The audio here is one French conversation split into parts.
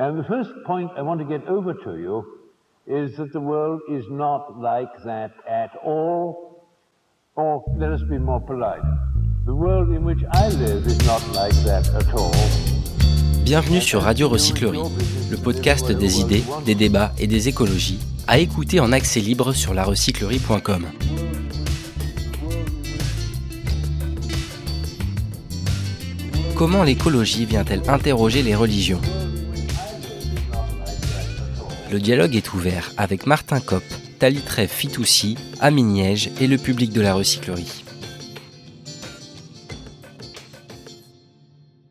And the first point I want to get over to you is that the world is not like that at all. Or let us be more polite. The world in which I live is not like that at all. Bienvenue sur Radio Recyclerie, le podcast des idées, des débats et des écologies, à écouter en accès libre sur larecyclerie.com. Comment l'écologie vient-elle interroger les religions? Le dialogue est ouvert avec Martin Kopp, Talitrev Fitoussi, Aminiège et le public de la recyclerie.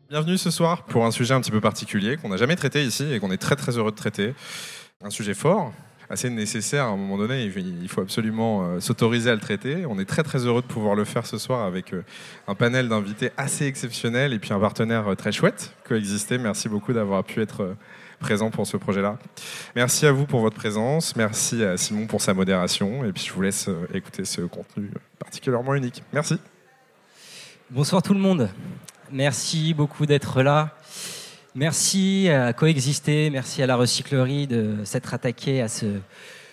Bienvenue ce soir pour un sujet un petit peu particulier qu'on n'a jamais traité ici et qu'on est très très heureux de traiter. Un sujet fort, assez nécessaire à un moment donné. Il faut absolument euh, s'autoriser à le traiter. On est très très heureux de pouvoir le faire ce soir avec euh, un panel d'invités assez exceptionnel et puis un partenaire euh, très chouette coexister. Merci beaucoup d'avoir pu être présent pour ce projet-là. Merci à vous pour votre présence. Merci à Simon pour sa modération. Et puis je vous laisse écouter ce contenu particulièrement unique. Merci. Bonsoir tout le monde. Merci beaucoup d'être là. Merci à Coexister, merci à la recyclerie de s'être attaqué à ce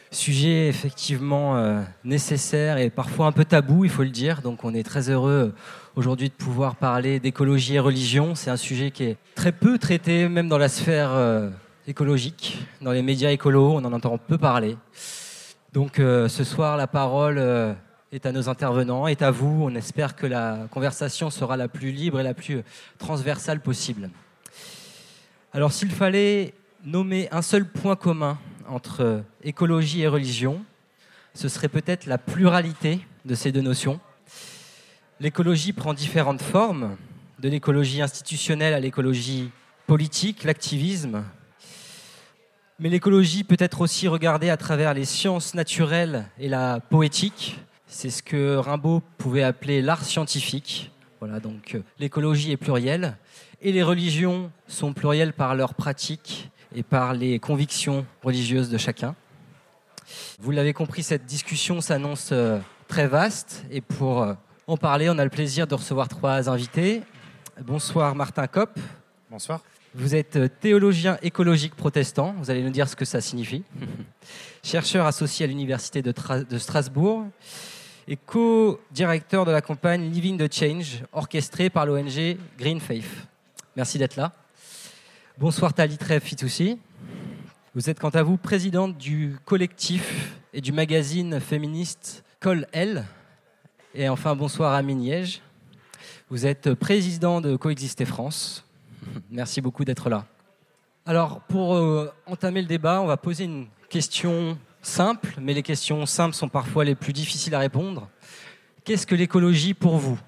sujet effectivement euh, nécessaire et parfois un peu tabou, il faut le dire. Donc on est très heureux aujourd'hui de pouvoir parler d'écologie et religion. C'est un sujet qui est très peu traité, même dans la sphère euh, écologique, dans les médias écolos, on en entend peu parler. Donc euh, ce soir, la parole est à nos intervenants, est à vous. On espère que la conversation sera la plus libre et la plus transversale possible. Alors s'il fallait nommer un seul point commun entre écologie et religion, ce serait peut-être la pluralité de ces deux notions. L'écologie prend différentes formes, de l'écologie institutionnelle à l'écologie politique, l'activisme. Mais l'écologie peut être aussi regardée à travers les sciences naturelles et la poétique. C'est ce que Rimbaud pouvait appeler l'art scientifique. Voilà, donc euh, l'écologie est plurielle et les religions sont plurielles par leurs pratiques et par les convictions religieuses de chacun. Vous l'avez compris, cette discussion s'annonce euh, très vaste et pour euh, en parler, on a le plaisir de recevoir trois invités. Bonsoir Martin Kopp. Bonsoir. Vous êtes euh, théologien écologique protestant, vous allez nous dire ce que ça signifie. Chercheur associé à l'Université de, de Strasbourg et co-directeur de la campagne Living the Change, orchestrée par l'ONG Green Faith. Merci d'être là. Bonsoir Tali Fitoussi. Vous êtes quant à vous présidente du collectif et du magazine féministe Col L. Et enfin bonsoir Amine Niège. Vous êtes président de Coexister France. Merci beaucoup d'être là. Alors pour euh, entamer le débat, on va poser une question simple, mais les questions simples sont parfois les plus difficiles à répondre. Qu'est-ce que l'écologie pour vous?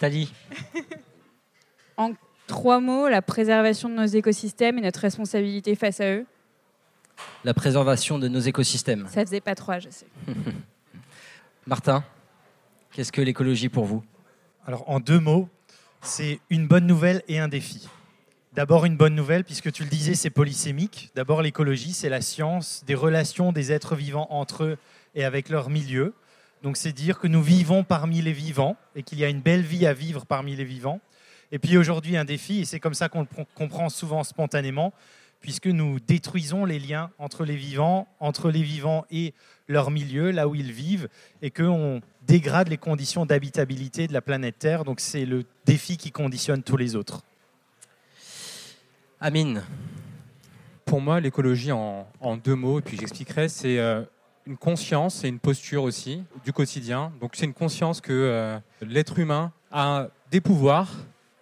Tali En trois mots, la préservation de nos écosystèmes et notre responsabilité face à eux. La préservation de nos écosystèmes. Ça faisait pas trois, je sais. Martin, qu'est-ce que l'écologie pour vous? Alors en deux mots, c'est une bonne nouvelle et un défi. D'abord une bonne nouvelle, puisque tu le disais, c'est polysémique. D'abord l'écologie, c'est la science des relations des êtres vivants entre eux et avec leur milieu. Donc c'est dire que nous vivons parmi les vivants et qu'il y a une belle vie à vivre parmi les vivants. Et puis aujourd'hui, un défi, et c'est comme ça qu'on le comprend souvent spontanément, puisque nous détruisons les liens entre les vivants, entre les vivants et leur milieu, là où ils vivent, et qu'on dégrade les conditions d'habitabilité de la planète Terre. Donc c'est le défi qui conditionne tous les autres. Amine. Pour moi, l'écologie, en, deux mots, et puis j'expliquerai, c'est euh, une conscience et une posture aussi du quotidien. Donc c'est une conscience que euh, l'être humain a des pouvoirs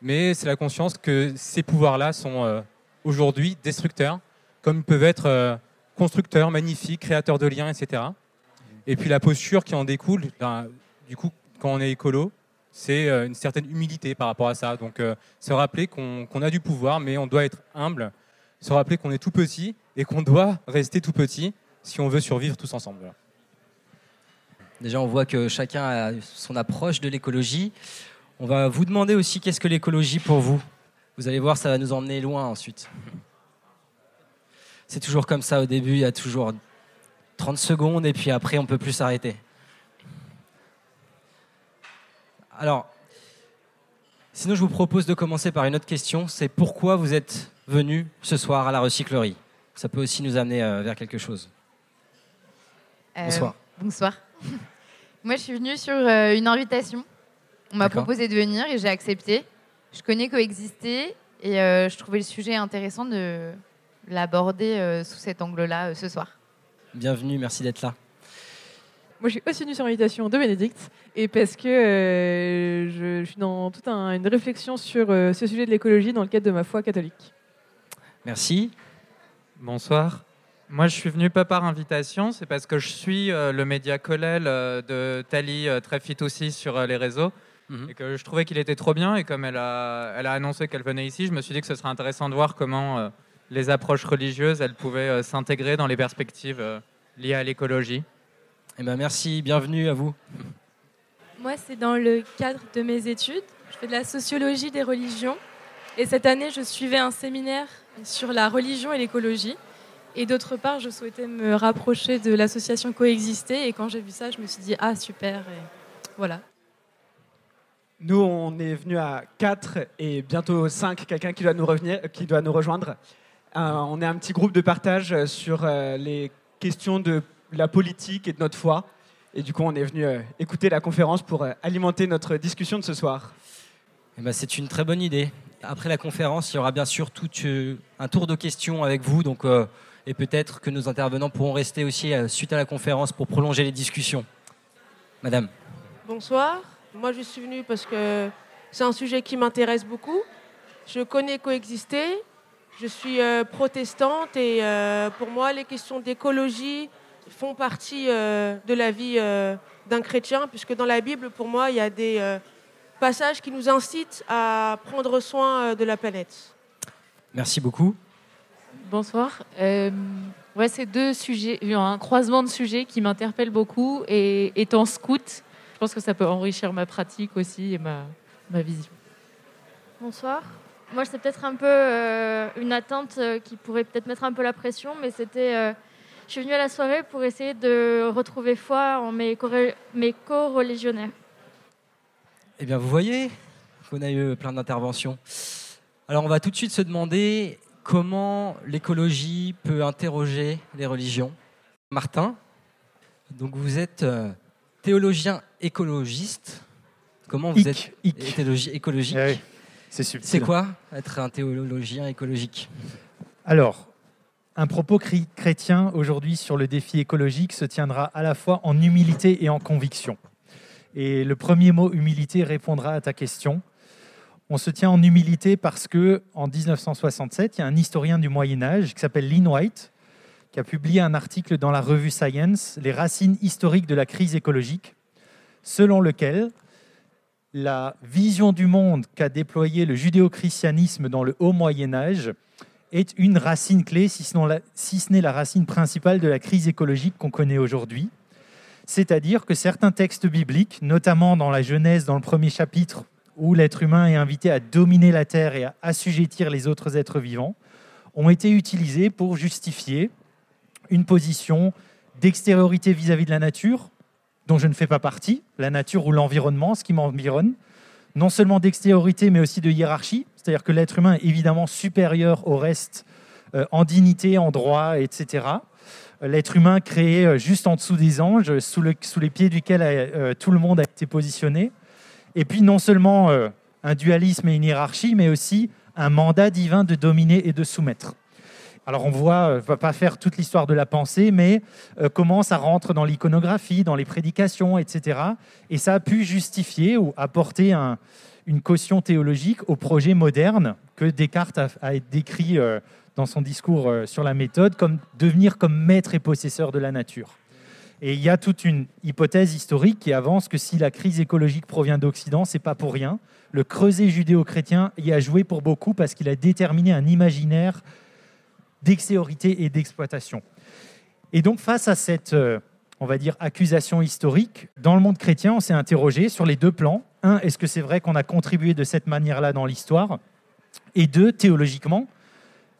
mais c'est la conscience que ces pouvoirs-là sont euh, aujourd'hui destructeurs, comme ils peuvent être euh, constructeurs, magnifiques, créateurs de liens, etc. Et puis la posture qui en découle, ben, du coup, quand on est écolo, c'est euh, une certaine humilité par rapport à ça. Donc, se rappeler qu'on a du pouvoir, mais on doit être humble. Se rappeler qu'on est tout petit et qu'on doit rester tout petit si on veut survivre tous ensemble. Déjà, on voit que chacun a son approche de l'écologie. On va vous demander aussi qu'est-ce que l'écologie pour vous? Vous allez voir, ça va nous emmener loin ensuite. C'est toujours comme ça au début, il y a toujours 30 secondes et puis après on peut plus s'arrêter. Alors, Sinon, je vous propose de commencer par une autre question. C'est pourquoi vous êtes venu ce soir à la recyclerie? Ça peut aussi nous amener euh, vers quelque chose. Euh, Bonsoir. bonsoir. Moi, je suis venue sur euh, une invitation. On m'a proposé de venir et j'ai accepté. Je connais Coexister et je trouvais le sujet intéressant de l'aborder sous cet angle-là ce soir. Bienvenue, merci d'être là. Moi, je suis aussi venue sur l'invitation de Bénédicte et parce que euh, je, je suis dans toute un- une réflexion sur euh, ce sujet de l'écologie dans le cadre de ma foi catholique. Merci. Bonsoir. Moi, je suis venu pas par invitation, c'est parce que je suis euh, le média Colel euh, de Tali euh, très fit aussi sur euh, les réseaux Mhm. et que je trouvais qu'il était trop bien. Et comme elle a, elle a annoncé qu'elle venait ici, je me suis dit que ce serait intéressant de voir comment euh, les approches religieuses elles pouvaient euh, s'intégrer dans les perspectives euh, liées à l'écologie. Eh ben, merci, bienvenue à vous. Moi, c'est dans le cadre de mes études. Je fais de la sociologie des religions. Et cette année, je suivais un séminaire sur la religion et l'écologie. Et d'autre part, je souhaitais me rapprocher de l'association Coexister. Et quand j'ai vu ça, je me suis dit, ah, super. Et voilà. Nous, on est venu à 4 et bientôt 5, quelqu'un qui, doit nous revenir- qui doit nous rejoindre. Euh, on est un petit groupe de partage euh, sur euh, les questions de la politique et de notre foi. Et du coup, on est venu euh, écouter la conférence pour euh, alimenter notre discussion de ce soir. Eh ben, c'est une très bonne idée. Après la conférence, il y aura bien sûr tout euh, un tour de questions avec vous. Donc, euh, et peut-être que nos intervenants pourront rester aussi euh, suite à la conférence pour prolonger les discussions. Madame. Bonsoir. Moi, je suis venue parce que c'est un sujet qui m'intéresse beaucoup. Je connais coexister. Je suis euh, protestante et euh, pour moi, les questions d'écologie font partie euh, de la vie euh, d'un chrétien, puisque dans la Bible, pour moi, il y a des euh, passages qui nous incitent à prendre soin euh, de la planète. Merci beaucoup. Bonsoir. Euh, ouais, c'est deux sujets, un croisement de sujets qui m'interpelle beaucoup. Et étant scout, je pense que ça peut enrichir ma pratique aussi et ma, ma vision. Bonsoir. Moi, c'est peut-être un peu euh, une attente euh, qui pourrait peut-être mettre un peu la pression, mais c'était. euh, je suis venue à la soirée pour essayer de retrouver foi en mes, co-religionnaires. Eh bien, vous voyez qu'on a eu plein d'interventions. Alors, on va tout de suite se demander comment l'écologie peut interroger les religions. Martin, donc vous êtes théologien écologiste. Comment vous êtes théologi- écologique? Eh oui, c'est subtil. C'est quoi être un théologien écologique Alors, un propos chrétien aujourd'hui sur le défi écologique se tiendra à la fois en humilité et en conviction. Et le premier mot, humilité, répondra à ta question. On se tient en humilité parce que en 1967, il y a un historien du Moyen Âge qui s'appelle Lynn White qui a publié un article dans la revue Science, Les racines historiques de la crise écologique, selon lequel la vision du monde qu'a déployé le judéo-christianisme dans le haut Moyen Âge est une racine clé, si ce, n'est la racine principale de la crise écologique qu'on connaît aujourd'hui. C'est-à-dire que certains textes bibliques, notamment dans la Genèse, dans le premier chapitre, où l'être humain est invité à dominer la terre et à assujettir les autres êtres vivants, ont été utilisés pour justifier une position d'extériorité vis-à-vis de la nature, dont je ne fais pas partie, la nature ou l'environnement, ce qui m'environne, non seulement d'extériorité, mais aussi de hiérarchie, c'est-à-dire que l'être humain est évidemment supérieur au reste euh, en dignité, en droit, etc. L'être humain créé euh, juste en dessous des anges, sous, le- sous les pieds duquel euh, tout le monde a été positionné. Et puis non seulement un dualisme et une hiérarchie, mais aussi un mandat divin de dominer et de soumettre. Alors on voit, euh, je ne va pas faire toute l'histoire de la pensée, mais euh, comment ça rentre dans l'iconographie, dans les prédications, etc. Et ça a pu justifier ou apporter un- une caution théologique au projet moderne que Descartes a, décrit euh, dans son discours euh, sur la méthode comme devenir comme maître et possesseur de la nature. Et il y a toute une hypothèse historique qui avance que si la crise écologique provient d'Occident, c'est pas pour rien. Le creuset judéo-chrétien y a joué pour beaucoup parce qu'il a déterminé un imaginaire d'extériorité et d'exploitation. Et donc face à cette, euh, on va dire, accusation historique, dans le monde chrétien, on s'est interrogé sur les deux plans. Un, est-ce que c'est vrai qu'on a contribué de cette manière-là dans l'histoire? Et deux, théologiquement,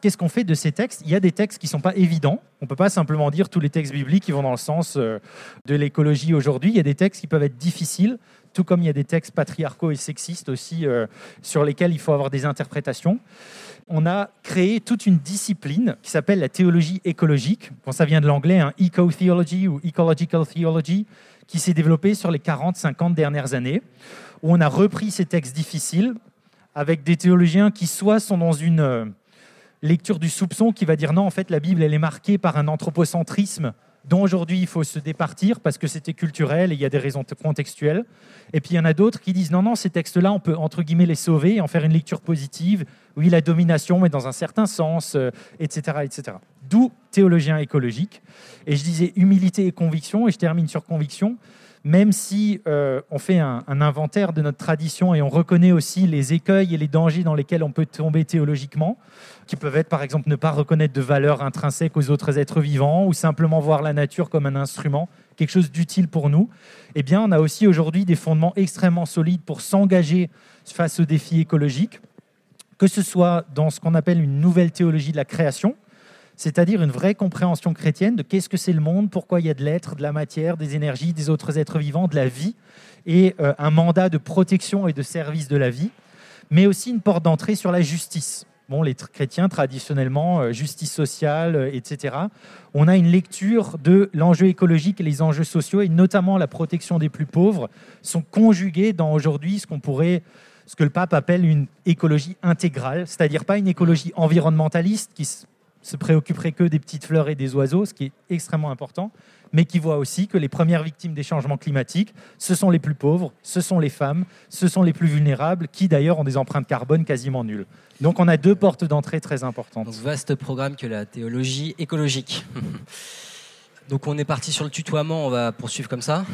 qu'est-ce qu'on fait de ces textes? Il y a des textes qui ne sont pas évidents. On ne peut pas simplement dire tous les textes bibliques qui vont dans le sens euh, de l'écologie aujourd'hui. Il y a des textes qui peuvent être difficiles, tout comme il y a des textes patriarcaux et sexistes aussi euh, sur lesquels il faut avoir des interprétations. On a créé toute une discipline qui s'appelle la théologie écologique. Bon, ça vient de l'anglais, hein, eco-theology ou ecological theology, qui s'est développée sur les 40-50 dernières années, où on a repris ces textes difficiles avec des théologiens qui soit sont dans une euh, lecture du soupçon qui va dire non, en fait, la Bible, elle est marquée par un anthropocentrisme dont aujourd'hui il faut se départir parce que c'était culturel et il y a des raisons contextuelles. Et puis il y en a d'autres qui disent non, non, ces textes-là, on peut entre guillemets les sauver et en faire une lecture positive. Oui, la domination, mais dans un certain sens, etc., euh, etc. D'où théologien écologique. Et je disais humilité et conviction, et je termine sur conviction même si euh, on fait un, inventaire de notre tradition et on reconnaît aussi les écueils et les dangers dans lesquels on peut tomber théologiquement, qui peuvent être par exemple ne pas reconnaître de valeur intrinsèque aux autres êtres vivants ou simplement voir la nature comme un instrument, quelque chose d'utile pour nous, eh bien on a aussi aujourd'hui des fondements extrêmement solides pour s'engager face aux défis écologiques, que ce soit dans ce qu'on appelle une nouvelle théologie de la création, c'est-à-dire une vraie compréhension chrétienne de qu'est-ce que c'est le monde, pourquoi il y a de l'être, de la matière, des énergies, des autres êtres vivants, de la vie, et euh, un mandat de protection et de service de la vie, mais aussi une porte d'entrée sur la justice. Bon, les chrétiens, traditionnellement, euh, justice sociale, euh, etc. On a une lecture de l'enjeu écologique et les enjeux sociaux, et notamment la protection des plus pauvres, sont conjugués dans aujourd'hui ce qu'on pourrait ce que le pape appelle une écologie intégrale, c'est-à-dire pas une écologie environnementaliste qui se préoccuperait que des petites fleurs et des oiseaux, ce qui est extrêmement important, mais qui voit aussi que les premières victimes des changements climatiques, ce sont les plus pauvres, ce sont les femmes, ce sont les plus vulnérables, qui d'ailleurs ont des empreintes carbone quasiment nulles. Donc on a deux portes d'entrée très importantes. Donc vaste programme que la théologie écologique. Donc on est parti sur le tutoiement, on va poursuivre comme ça.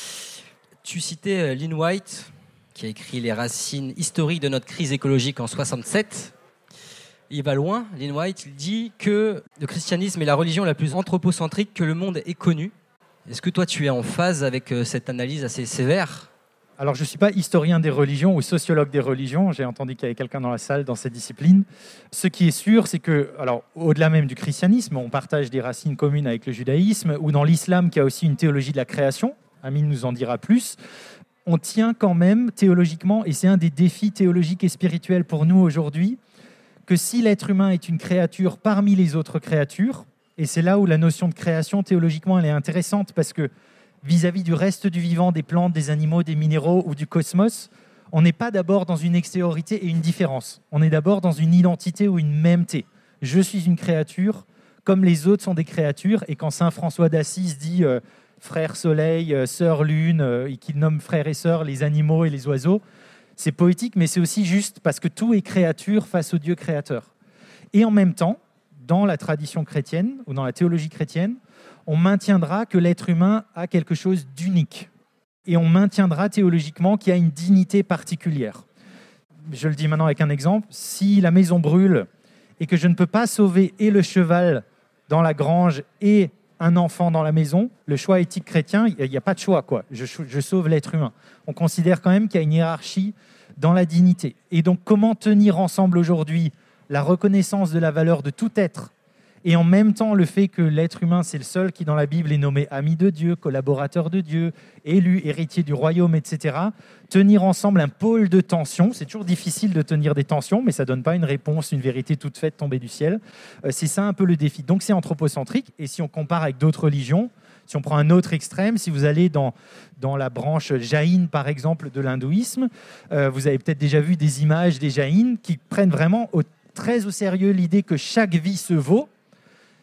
tu citais euh, Lynn White, qui a écrit Les racines historiques de notre crise écologique en 67 il va loin, Lynn White, il dit que le christianisme est la religion la plus anthropocentrique que le monde ait connue. Est-ce que toi tu es en phase avec euh, cette analyse assez sévère? Alors, je ne suis pas historien des religions ou sociologue des religions. J'ai entendu qu'il y avait quelqu'un dans la salle dans cette discipline. Ce qui est sûr, c'est que, alors, au-delà même du christianisme, on partage des racines communes avec le judaïsme, ou dans l'islam, qui a aussi une théologie de la création. Amine nous en dira plus. On tient quand même théologiquement, et c'est un des défis théologiques et spirituels pour nous aujourd'hui, que si l'être humain est une créature parmi les autres créatures, et c'est là où la notion de création théologiquement elle est intéressante parce que vis-à-vis du reste du vivant, des plantes, des animaux, des minéraux ou du cosmos, on n'est pas d'abord dans une extériorité et une différence. On est d'abord dans une identité ou une mêmeté. Je suis une créature, comme les autres sont des créatures, et quand Saint François d'Assise dit euh, frère soleil, euh, sœur lune, euh, et qu'il nomme frère et sœur les animaux et les oiseaux, c'est poétique, mais c'est aussi juste parce que tout est créature face au Dieu créateur. Et en même temps, dans la tradition chrétienne ou dans la théologie chrétienne, on maintiendra que l'être humain a quelque chose d'unique. Et on maintiendra théologiquement qu'il y a une dignité particulière. Je le dis maintenant avec un exemple. Si la maison brûle et que je ne peux pas sauver et le cheval dans la grange et un enfant dans la maison, le choix éthique chrétien, il n'y a pas de choix. quoi. Je, je sauve l'être humain. On considère quand même qu'il y a une hiérarchie dans la dignité. Et donc comment tenir ensemble aujourd'hui la reconnaissance de la valeur de tout être et en même temps le fait que l'être humain, c'est le seul qui dans la Bible est nommé ami de Dieu, collaborateur de Dieu, élu, héritier du royaume, etc. Tenir ensemble un pôle de tension, c'est toujours difficile de tenir des tensions, mais ça donne pas une réponse, une vérité toute faite tombée du ciel. Euh, c'est ça un peu le défi. Donc c'est anthropocentrique, et si on compare avec d'autres religions, si on prend un autre extrême, si vous allez dans, la branche jaïne, par exemple, de l'hindouisme, euh, vous avez peut-être déjà vu des images des jaïnes qui prennent vraiment très au sérieux l'idée que chaque vie se vaut.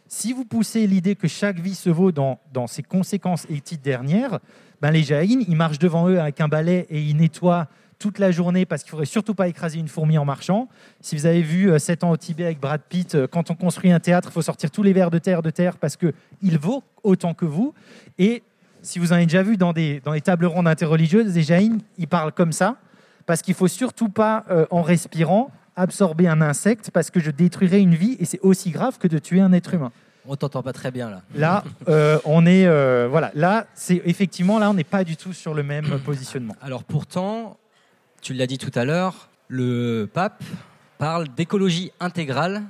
Si vous poussez l'idée que chaque vie se vaut dans, dans ses conséquences éthiques dernières, ben les jaïnes, ils marchent devant eux avec un balai et ils nettoient toute la journée parce qu'il ne faudrait surtout pas écraser une fourmi en marchant. Si vous avez vu 7 euh, ans au Tibet avec Brad Pitt, euh, quand on construit un théâtre, il faut sortir tous les vers de terre de terre parce qu'il vaut autant que vous. Et si vous en avez déjà vu dans des, dans les tables rondes interreligieuses, les jaïns, ils parlent comme ça parce qu'il faut surtout pas, euh, en respirant, absorber un insecte parce que je détruirais une vie et c'est aussi grave que de tuer un être humain. On t'entend pas très bien là. Là, on est voilà. Là, c'est effectivement là, on n'est pas du tout sur le même positionnement. Alors pourtant, tu l'as dit tout à l'heure, le pape parle d'écologie intégrale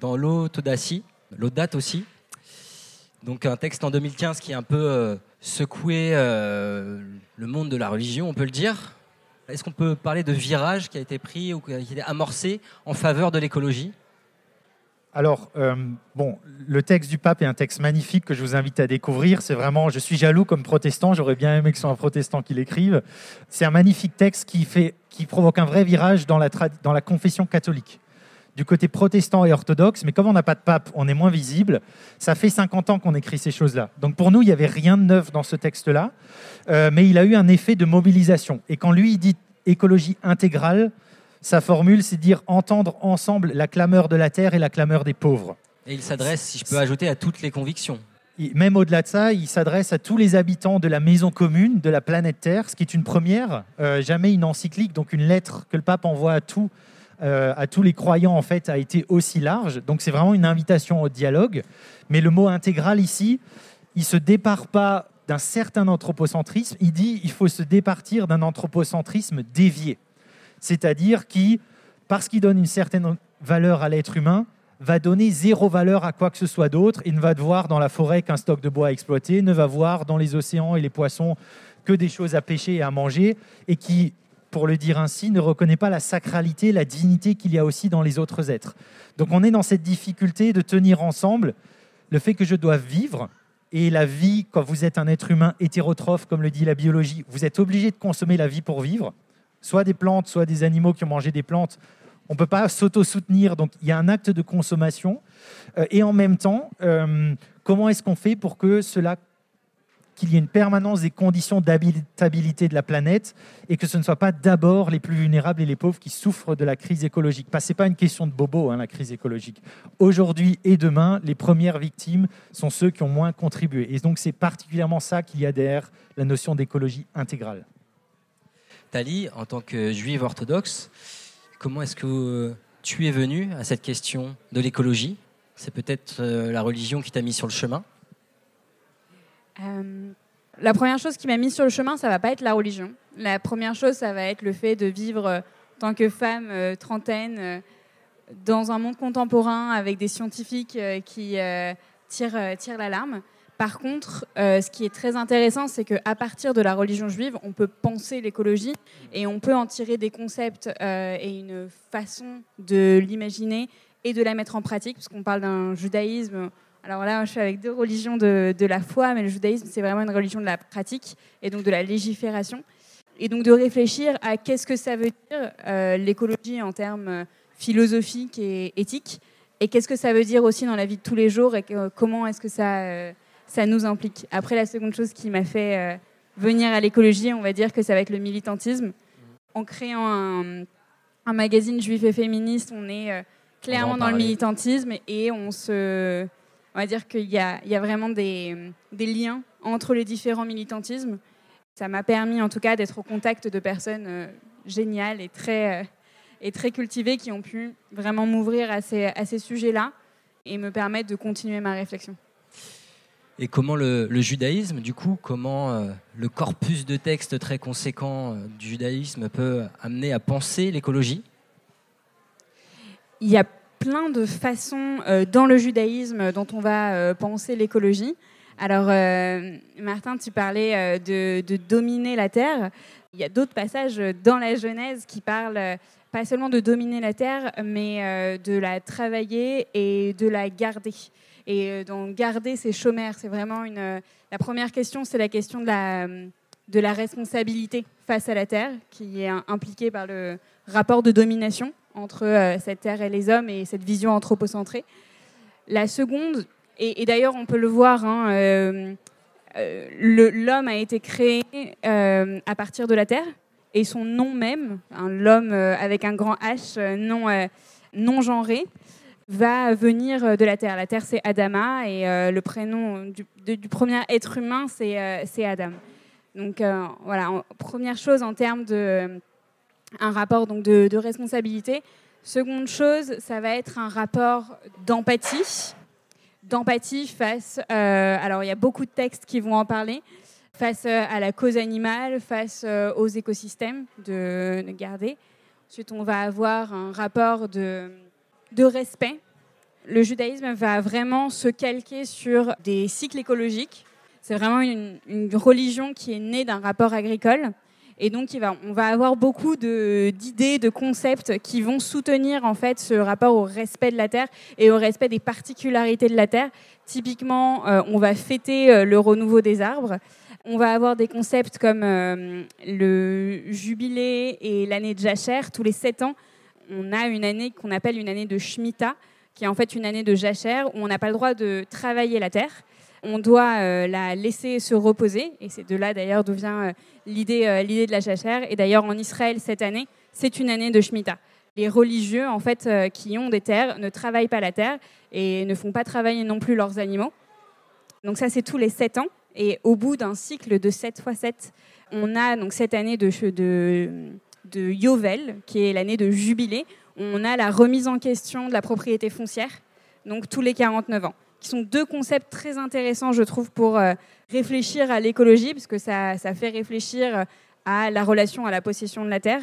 dans l'Autodacie, l'audate aussi. Donc un texte en 2015 qui a un peu euh, secoué euh, le monde de la religion, on peut le dire. Est-ce qu'on peut parler de virage qui a été pris ou qui a été amorcé en faveur de l'écologie? Alors, euh, bon, le texte du pape est un texte magnifique que je vous invite à découvrir. C'est vraiment, je suis jaloux comme protestant, j'aurais bien aimé que ce soit un protestant qui l'écrive. C'est un magnifique texte qui, fait, qui provoque un vrai virage dans la, dans la confession catholique du côté protestant et orthodoxe, mais comme on n'a pas de pape, on est moins visible. Ça fait 50 ans qu'on écrit ces choses-là. Donc pour nous, il n'y avait rien de neuf dans ce texte-là, euh, mais il a eu un effet de mobilisation. Et quand lui, dit écologie intégrale, sa formule, c'est dire entendre ensemble la clameur de la terre et la clameur des pauvres. Et il s'adresse, si je peux ajouter, à toutes les convictions. même au-delà de ça, il s'adresse à tous les habitants de la maison commune de la planète Terre, ce qui est une première. Euh, jamais une encyclique, donc une lettre que le pape envoie à tous, euh, à tous les croyants, en fait, a été aussi large. Donc c'est vraiment une invitation au dialogue. Mais le mot intégral ici, il se départ pas d'un certain anthropocentrisme. Il dit il faut se départir d'un anthropocentrisme dévié c'est-à-dire qui, parce qu'il donne une certaine valeur à l'être humain, va donner zéro valeur à quoi que ce soit d'autre et ne va voir dans la forêt qu'un stock de bois à exploiter, ne va voir dans les océans et les poissons que des choses à pêcher et à manger, et qui, pour le dire ainsi, ne reconnaît pas la sacralité, la dignité qu'il y a aussi dans les autres êtres. Donc on est dans cette difficulté de tenir ensemble le fait que je dois vivre, et la vie, quand vous êtes un être humain hétérotrophe, comme le dit la biologie, vous êtes obligé de consommer la vie pour vivre soit des plantes, soit des animaux qui ont mangé des plantes. On ne peut pas s'auto-soutenir, donc il y a un acte de consommation. Euh, et en même temps, euh, comment est-ce qu'on fait pour que cela qu'il y ait une permanence des conditions d'habitabilité de la planète et que ce ne soit pas d'abord les plus vulnérables et les pauvres qui souffrent de la crise écologique? Ce n'est pas une question de bobo, hein, la crise écologique. Aujourd'hui et demain, les premières victimes sont ceux qui ont moins contribué. Et donc c'est particulièrement ça qu'il y a derrière la notion d'écologie intégrale. En tant que juive orthodoxe, comment est-ce que tu es venue à cette question de l'écologie? C'est peut-être euh, la religion qui t'a mis sur le chemin euh, La première chose qui m'a mis sur le chemin, ça va pas être la religion. La première chose, ça va être le fait de vivre euh, en tant que femme trentaine dans un monde contemporain avec des scientifiques qui tirent l'alarme. Par contre, euh, ce qui est très intéressant, c'est qu'à partir de la religion juive, on peut penser l'écologie et on peut en tirer des concepts euh, et une façon de l'imaginer et de la mettre en pratique, parce qu'on parle d'un judaïsme. Alors là, je suis avec deux religions de, la foi, mais le judaïsme, c'est vraiment une religion de la pratique et donc de la légifération. Et donc de réfléchir à qu'est-ce que ça veut dire euh, l'écologie en termes philosophiques et éthiques, et qu'est-ce que ça veut dire aussi dans la vie de tous les jours, et comment est-ce que ça ça nous implique. Après, la seconde chose qui m'a fait euh, venir à l'écologie, on va dire que ça va être le militantisme. En créant un, magazine juif et féministe, on est euh, clairement dans le militantisme et on se, on va dire qu'il y, y a, vraiment des, des, liens entre les différents militantismes. Ça m'a permis, en tout cas, d'être au contact de personnes euh, géniales et très, et très cultivées qui ont pu vraiment m'ouvrir à ces, à ces sujets-là et me permettre de continuer ma réflexion. Et comment le, judaïsme, du coup, comment euh, le corpus de textes très conséquent euh, du judaïsme peut amener à penser l'écologie? Il y a plein de façons euh, dans le judaïsme dont on va penser l'écologie. Alors, Martin, tu parlais de, de, dominer la terre. Il y a d'autres passages dans la Genèse qui parlent pas seulement de dominer la terre, mais de la travailler et de la garder et euh, donc garder ces chômeurs. C'est vraiment une. Euh, la première question, c'est la question de la, de la responsabilité face à la Terre, qui est impliquée par le rapport de domination entre euh, cette Terre et les hommes et cette vision anthropocentrée. La seconde, et, d'ailleurs on peut le voir, hein, l'homme a été créé à partir de la Terre et son nom même, hein, l'homme avec un grand H non, non genré, va venir euh, de la terre. La terre, c'est Adama, et euh, le prénom du, premier être humain, c'est euh, Adam. Donc voilà, première chose en termes de un rapport donc de, responsabilité. Seconde chose, ça va être un rapport d'empathie, d'empathie face. alors il y a beaucoup de textes qui vont en parler face à la cause animale, face aux écosystèmes de garder. Ensuite, on va avoir un rapport de de respect Le judaïsme va vraiment se calquer sur des cycles écologiques. C'est vraiment une, religion qui est née d'un rapport agricole. Et donc, on va avoir beaucoup d'idées, de, concepts qui vont soutenir en fait ce rapport au respect de la terre et au respect des particularités de la terre. Typiquement, euh, on va fêter euh, le renouveau des arbres. On va avoir des concepts comme euh, le jubilé et l'année de jachère. Tous les sept ans, on a une année qu'on appelle une année de Shemitah, qui est en fait une année de jachère où on n'a pas le droit de travailler la terre. On doit euh, la laisser se reposer. Et c'est de là d'ailleurs d'où vient euh, l'idée euh, l'idée de la jachère. Et d'ailleurs en Israël cette année, c'est une année de Shemitah. Les religieux en fait qui ont des terres ne travaillent pas la terre et ne font pas travailler non plus leurs animaux. Donc ça c'est tous les sept ans. Et au bout d'un cycle de 7 fois 7, on a donc cette année de, de, de Yovel, qui est l'année de jubilé. On a la remise en question de la propriété foncière, donc tous les 49 ans, qui sont deux concepts très intéressants, je trouve, pour euh, réfléchir à l'écologie, parce que ça, ça fait réfléchir euh, à la relation à la possession de la terre.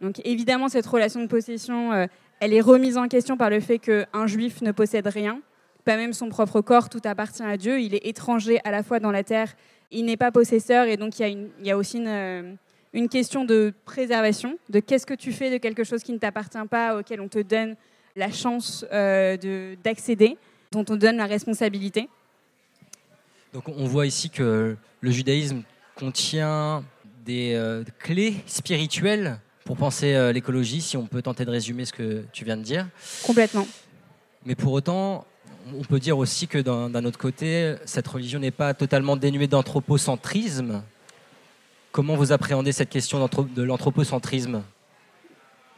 Donc évidemment, cette relation de possession, euh, elle est remise en question par le fait qu'un juif ne possède rien, pas même son propre corps, tout appartient à Dieu. Il est étranger à la fois dans la terre, il n'est pas possesseur, et donc il y a, il y a aussi une, une question de préservation, de qu'est-ce que tu fais de quelque chose qui ne t'appartient pas, auquel on te donne la chance euh, de- d'accéder, dont on te donne la responsabilité. Donc on voit ici que le judaïsme contient des euh, clés spirituelles pour penser euh, l'écologie, si on peut tenter de résumer ce que tu viens de dire. Complètement. Mais pour autant, on peut dire aussi que d'un autre côté, cette religion n'est pas totalement dénuée d'anthropocentrisme. Comment vous appréhendez cette question de l'anthropocentrisme?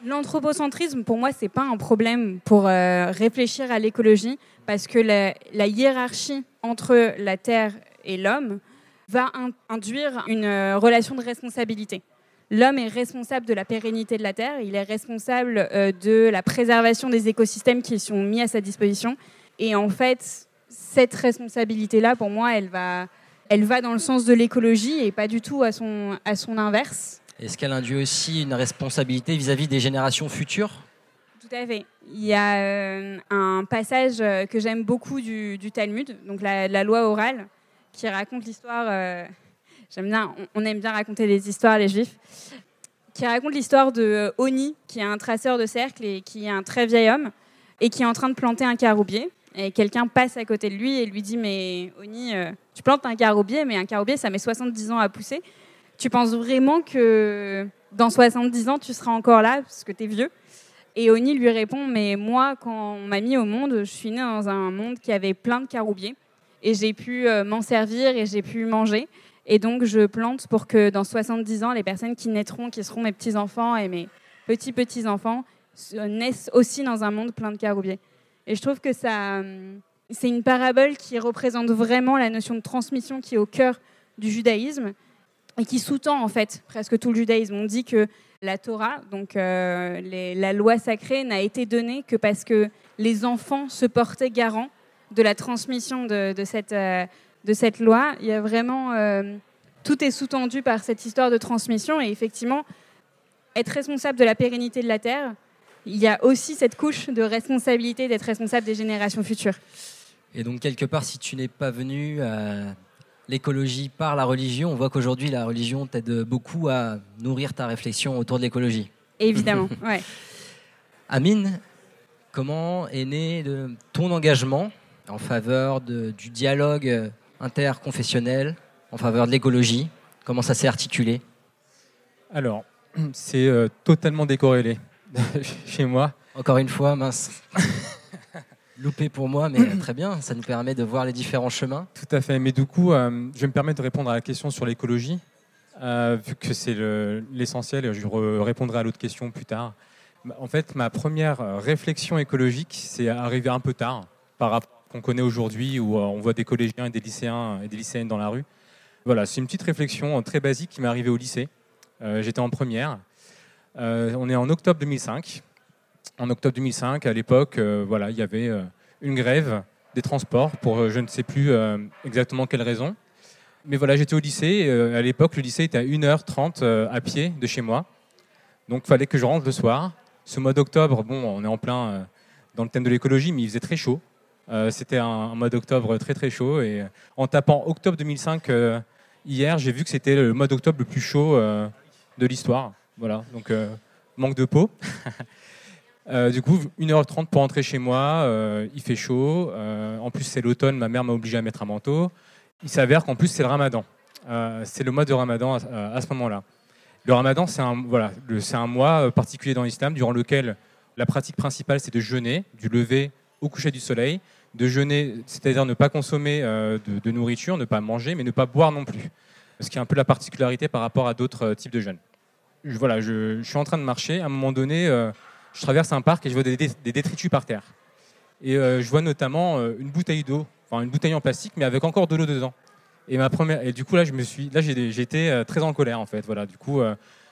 L'anthropocentrisme, pour moi, c'est pas un problème pour euh, réfléchir à l'écologie, parce que la, hiérarchie entre la Terre et l'homme va in- induire une euh, relation de responsabilité. L'homme est responsable de la pérennité de la Terre, il est responsable euh, de la préservation des écosystèmes qui sont mis à sa disposition. Et en fait, cette responsabilité-là, pour moi, elle va, elle va dans le sens de l'écologie et pas du tout à son, à son inverse. Est-ce qu'elle induit aussi une responsabilité vis-à-vis des générations futures? Tout à fait. Il y a euh, un passage euh, que j'aime beaucoup du, du Talmud, donc la, la loi orale, qui raconte l'histoire. euh, j'aime bien, on, on aime bien raconter des histoires, les Juifs, qui raconte l'histoire de Oni, qui est un traceur de cercle et qui est un très vieil homme et qui est en train de planter un caroubier. Et quelqu'un passe à côté de lui et lui dit Mais Oni, euh, tu plantes un caroubier, mais un caroubier, ça met 70 ans à pousser. Tu penses vraiment que dans 70 ans, tu seras encore là parce que tu es vieux? Et Oni lui répond Mais moi, quand on m'a mis au monde, je suis né dans un monde qui avait plein de caroubiers. Et j'ai pu euh, m'en servir et j'ai pu manger. Et donc, je plante pour que dans 70 ans, les personnes qui naîtront, qui seront mes petits-enfants et mes petits-petits-enfants, se- naissent aussi dans un monde plein de caroubiers. Et je trouve que ça, hum, c'est une parabole qui représente vraiment la notion de transmission qui est au cœur du judaïsme et qui sous-tend en fait presque tout le judaïsme. On dit que la Torah, donc euh, la loi sacrée, n'a été donnée que parce que les enfants se portaient garants de la transmission de, euh, cette loi. Il y a vraiment euh, tout est sous-tendu par cette histoire de transmission et effectivement être responsable de la pérennité de la terre. Il y a aussi cette couche de responsabilité d'être responsable des générations futures. Et donc, quelque part, si tu n'es pas venu à l'écologie par la religion, on voit qu'aujourd'hui, la religion t'aide beaucoup à nourrir ta réflexion autour de l'écologie. Évidemment, ouais. Amine, comment est né de ton engagement en faveur de- du dialogue interconfessionnel, en faveur de l'écologie? Comment ça s'est articulé? Alors, c'est euh, totalement décorrélé chez moi. Encore une fois, mince. Loupé pour moi, mais très bien, ça nous permet de voir les différents chemins. Tout à fait. Mais du coup, euh, je vais me permettre de répondre à la question sur l'écologie, euh, vu que c'est le- l'essentiel, et je répondrai à l'autre question plus tard. En fait, ma première euh, réflexion écologique, c'est arrivé un peu tard, par rapport à ce qu'on connaît aujourd'hui, où euh, on voit des collégiens et des lycéens et des lycéennes dans la rue. Voilà, c'est une petite réflexion euh, très basique qui m'est arrivée au lycée. Euh, J'étais en première. Euh, on est en octobre 2005. En octobre 2005, à l'époque, euh, voilà, il y avait euh, une grève des transports pour je ne sais plus exactement quelle raison. Mais voilà, j'étais au lycée. à l'époque, le lycée était à 1h30 euh, à pied de chez moi. Donc, il fallait que je rentre le soir. Ce mois d'octobre, bon, on est en plein dans le thème de l'écologie, mais il faisait très chaud. C'était un, mois d'octobre très très chaud. Et en tapant octobre 2005 euh, hier, j'ai vu que c'était le mois d'octobre le plus chaud de l'histoire. Voilà, donc euh, manque de peau. Euh, du coup, 1h30 pour rentrer chez moi, euh, il fait chaud. En plus, c'est l'automne, ma mère m'a obligé à mettre un manteau. Il s'avère qu'en plus, c'est le ramadan. C'est le mois de ramadan à, à ce moment-là. Le ramadan, c'est un, voilà, le- c'est un mois particulier dans l'islam durant lequel la pratique principale, c'est de jeûner, du lever au coucher du soleil. De jeûner, c'est-à-dire ne pas consommer de, de nourriture, ne pas manger, mais ne pas boire non plus. Ce qui est un peu la particularité par rapport à d'autres types de jeûnes. Je- voilà, je, suis en train de marcher. À un moment donné, euh, je traverse un parc et je vois des, des détritus par terre. Et euh, je vois notamment euh, une bouteille d'eau, enfin une bouteille en plastique, mais avec encore de l'eau dedans. Et ma première, et du coup là, je me suis, là j'étais très en colère en fait. Voilà, du coup,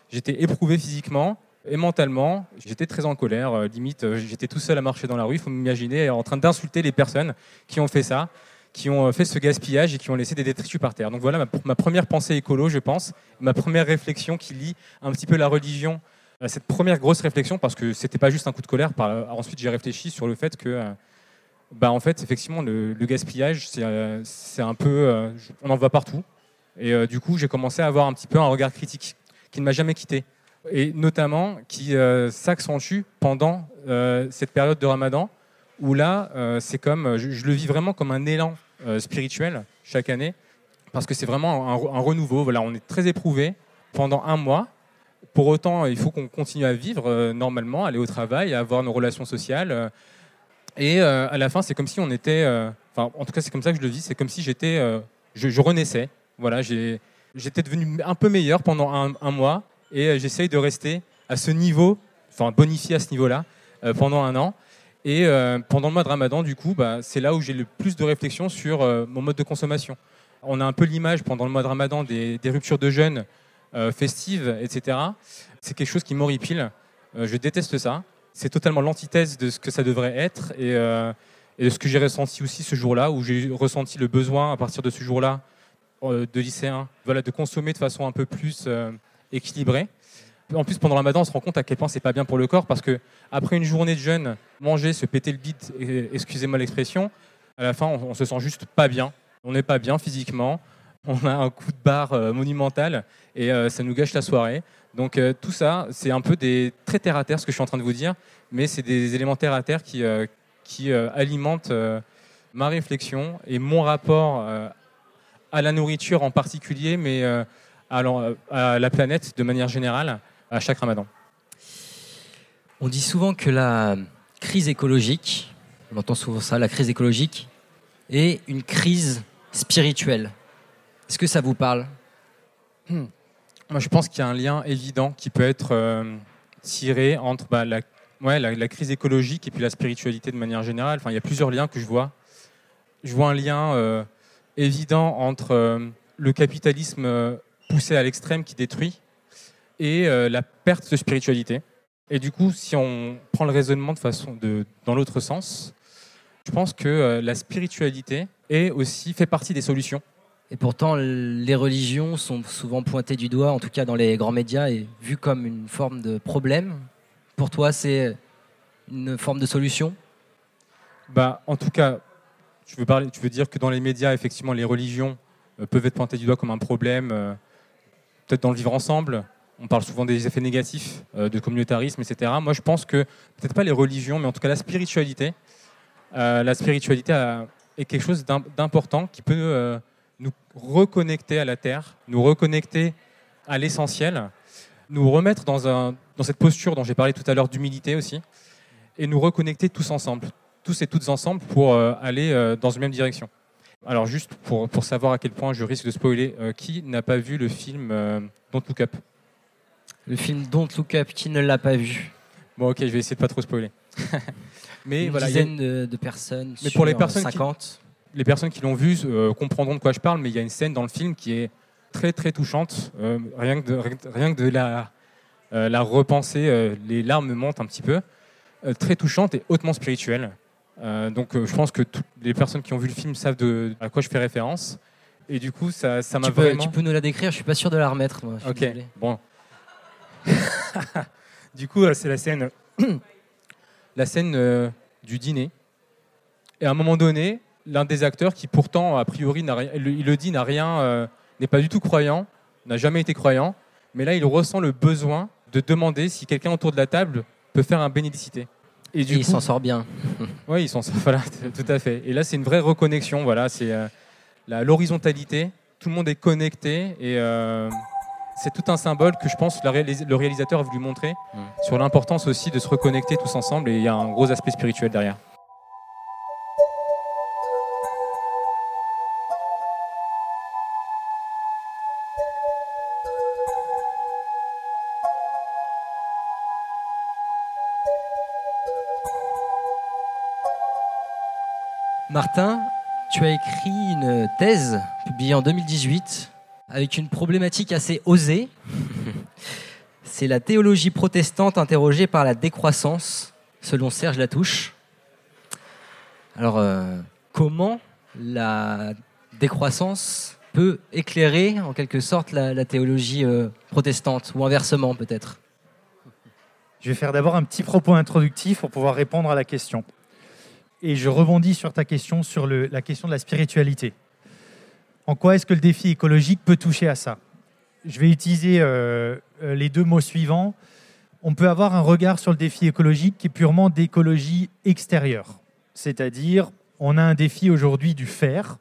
j'étais éprouvé physiquement et mentalement. J'étais très en colère. limite, j'étais tout seul à marcher dans la rue. Il faut m'imaginer en train d'insulter les personnes qui ont fait ça, qui ont euh, fait ce gaspillage et qui ont laissé des détritus par terre. Donc voilà ma, première pensée écolo, je pense, ma première réflexion qui lie un petit peu la religion à cette première grosse réflexion, parce que c'était pas juste un coup de colère. Par, ensuite, j'ai réfléchi sur le fait que, euh, bah, en fait, effectivement, le, gaspillage, c'est euh, un peu, euh, on en voit partout. Et euh, du coup, j'ai commencé à avoir un petit peu un regard critique qui ne m'a jamais quitté, et notamment qui euh, s'accentue pendant euh, cette période de Ramadan, où là, euh, c'est comme, je, je le vis vraiment comme un élan euh, spirituel chaque année, parce que c'est vraiment un, renouveau. Voilà, on est très éprouvé pendant un mois. Pour autant, il faut qu'on continue à vivre euh, normalement, aller au travail, avoir nos relations sociales. euh, et euh, à la fin, c'est comme si on était. euh, Enfin, en tout cas, c'est comme ça que je le vis. C'est comme si j'étais. euh, je, renaissais. Voilà, j'étais devenu un peu meilleur pendant un, un mois et euh, j'essaye de rester à ce niveau, enfin bonifié à ce niveau-là, euh, pendant un an. Et euh, pendant le mois de Ramadan, du coup, bah, c'est là où j'ai le plus de réflexion sur euh, mon mode de consommation. On a un peu l'image pendant le mois de Ramadan des, ruptures de jeûne euh, festives, etc. C'est quelque chose qui m'horripile. Euh, je déteste ça. C'est totalement l'antithèse de ce que ça devrait être et, et de ce que j'ai ressenti aussi ce jour-là, où j'ai ressenti le besoin à partir de ce jour-là de lycéen, voilà, de consommer de façon un peu plus équilibrée. En plus, pendant le Ramadan, on se rend compte à quel point c'est pas bien pour le corps parce que après une journée de jeûne, manger, se péter le bide, et- excusez-moi l'expression, à la fin, on, on se sent juste pas bien. On n'est pas bien physiquement. On a un coup de barre euh, monumental et euh, ça nous gâche la soirée. Donc euh, tout ça, c'est un peu des très terre à terre ce que je suis en train de vous dire, mais c'est des éléments terre à terre qui, qui alimentent ma réflexion et mon rapport à la nourriture en particulier, mais à la planète de manière générale à chaque ramadan. On dit souvent que la crise écologique, on entend souvent ça, la crise écologique, est une crise spirituelle. Est-ce que ça vous parle? Hmm. Moi, je pense qu'il y a un lien évident qui peut être euh, tiré entre bah, la, ouais, la, la crise écologique et puis la spiritualité de manière générale. Enfin, il y a plusieurs liens que je vois. Je vois un lien euh, évident entre euh, le capitalisme poussé à l'extrême qui détruit et euh, la perte de spiritualité. Et du coup, si on prend le raisonnement de façon de, dans l'autre sens, je pense que euh, la spiritualité est aussi fait partie des solutions. Et pourtant, les religions sont souvent pointées du doigt, en tout cas dans les grands médias, et vues comme une forme de problème. Pour toi, c'est une forme de solution? Bah, en tout cas, tu veux, parler, tu veux dire que dans les médias, effectivement, les religions euh, peuvent être pointées du doigt comme un problème, euh, peut-être dans le vivre ensemble? On parle souvent des effets négatifs euh, de communautarisme, etc. Moi, je pense que, peut-être pas les religions, mais en tout cas la spiritualité, euh, la spiritualité est quelque chose d'im- d'important qui peut euh, nous reconnecter à la terre, nous reconnecter à l'essentiel, nous remettre dans, cette posture dont j'ai parlé tout à l'heure d'humilité aussi, et nous reconnecter tous ensemble, tous et toutes ensemble pour aller dans une même direction. Alors juste pour, savoir à quel point je risque de spoiler, qui n'a pas vu le film Don't Look Up? Le film Don't Look Up, qui ne l'a pas vu Bon ok, je vais essayer de pas trop spoiler. Mais Une voilà, il y a- de, de personnes Mais pour les sur personnes 50. qui, les personnes qui l'ont vu euh, comprendront de quoi je parle, mais il y a une scène dans le film qui est très très touchante. euh, rien que de, rien que de la, euh, la repenser, euh, les larmes me montent un petit peu. Euh, très touchante et hautement spirituelle. Euh, donc euh, je pense que toutes les personnes qui ont vu le film savent de, à quoi je fais référence. Et du coup, ça ça m'a vraiment... tu peux nous la décrire Je suis pas sûr de la remettre. Moi, Ok, désolé. bon. du coup, euh, c'est la scène, la scène euh, du dîner. Et à un moment donné, l'un des acteurs, qui pourtant, a priori, rien- il le dit, n'a rien, euh, n'est pas du tout croyant, n'a jamais été croyant, mais là, il ressent le besoin de demander si quelqu'un autour de la table peut faire un bénédicité. Et il s'en sort bien. Oui, ils s'en sortent, voilà, tout à fait. Et là, c'est une vraie reconnexion, voilà, c'est euh, l'horizontalité, tout le monde est connecté, et euh, c'est tout un symbole que je pense la réalis- le réalisateur a voulu montrer sur l'importance aussi de se reconnecter tous ensemble, et il y a un gros aspect spirituel derrière. Martin, tu as écrit une thèse publiée en 2018 avec une problématique assez osée. C'est la théologie protestante interrogée par la décroissance, selon Serge Latouche. Alors, euh, comment la décroissance peut éclairer en quelque sorte la, la théologie euh, protestante, ou inversement peut-être? Je vais faire d'abord un petit propos introductif pour pouvoir répondre à la question. Et je rebondis sur ta question sur le- la question de la spiritualité. En quoi est-ce que le défi écologique peut toucher à ça? Je vais utiliser euh, euh, les deux mots suivants. On peut avoir un regard sur le défi écologique qui est purement d'écologie extérieure. C'est-à-dire, on a un défi aujourd'hui du faire.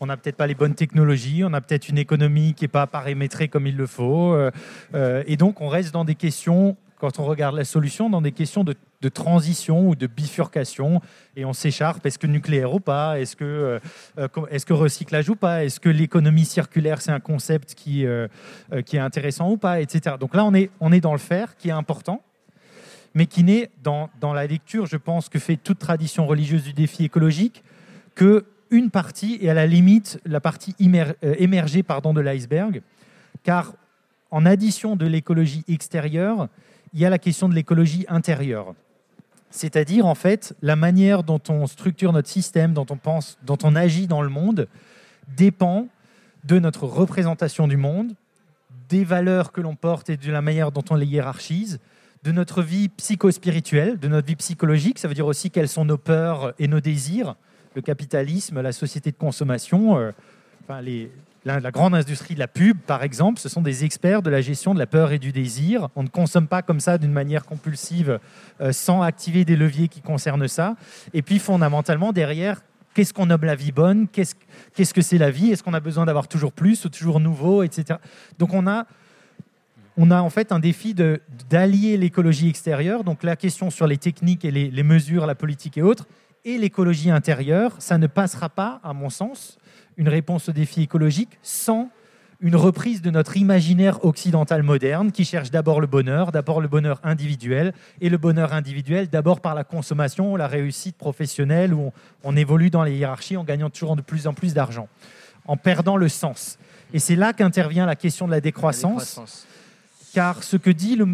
On n'a peut-être pas les bonnes technologies, on a peut-être une économie qui n'est pas paramétrée comme il le faut. euh, et donc, on reste dans des questions, quand on regarde la solution, dans des questions de, de transition ou de bifurcation. Et on s'écharpe, est-ce que nucléaire ou pas? Est-ce que, euh, euh, est-ce que recyclage ou pas? Est-ce que l'économie circulaire, c'est un concept qui, euh, euh, qui est intéressant ou pas Etc. Donc là, on est, on est dans le faire, qui est important mais qui n'est dans, dans la lecture, je pense, que fait toute tradition religieuse du défi écologique, que une partie, et à la limite la partie émergée pardon, de l'iceberg, car en addition de l'écologie extérieure, il y a la question de l'écologie intérieure. C'est-à-dire, en fait, la manière dont on structure notre système, dont on pense, dont on agit dans le monde, dépend de notre représentation du monde, des valeurs que l'on porte et de la manière dont on les hiérarchise, de notre vie psychospirituelle, de notre vie psychologique. Ça veut dire aussi quelles sont nos peurs et nos désirs. Le capitalisme, la société de consommation, euh, enfin les, la, grande industrie de la pub, par exemple, ce sont des experts de la gestion de la peur et du désir. On ne consomme pas comme ça d'une manière compulsive euh, sans activer des leviers qui concernent ça. Et puis fondamentalement, derrière, qu'est-ce qu'on nomme la vie bonne? Qu'est-ce que c'est la vie? Est-ce qu'on a besoin d'avoir toujours plus ou toujours nouveau, etc. Donc on a on a en fait un défi d'allier l'écologie extérieure, donc la question sur les techniques et les mesures, la politique et autres, et l'écologie intérieure. Ça ne passera pas, à mon sens, une réponse au défi écologique sans une reprise de notre imaginaire occidental moderne qui cherche d'abord le bonheur, d'abord le bonheur individuel, et le bonheur individuel d'abord par la consommation, la réussite professionnelle, où on, on évolue dans les hiérarchies en gagnant toujours de plus en plus d'argent, en perdant le sens. Et c'est là qu'intervient la question de la décroissance car ce que dit le,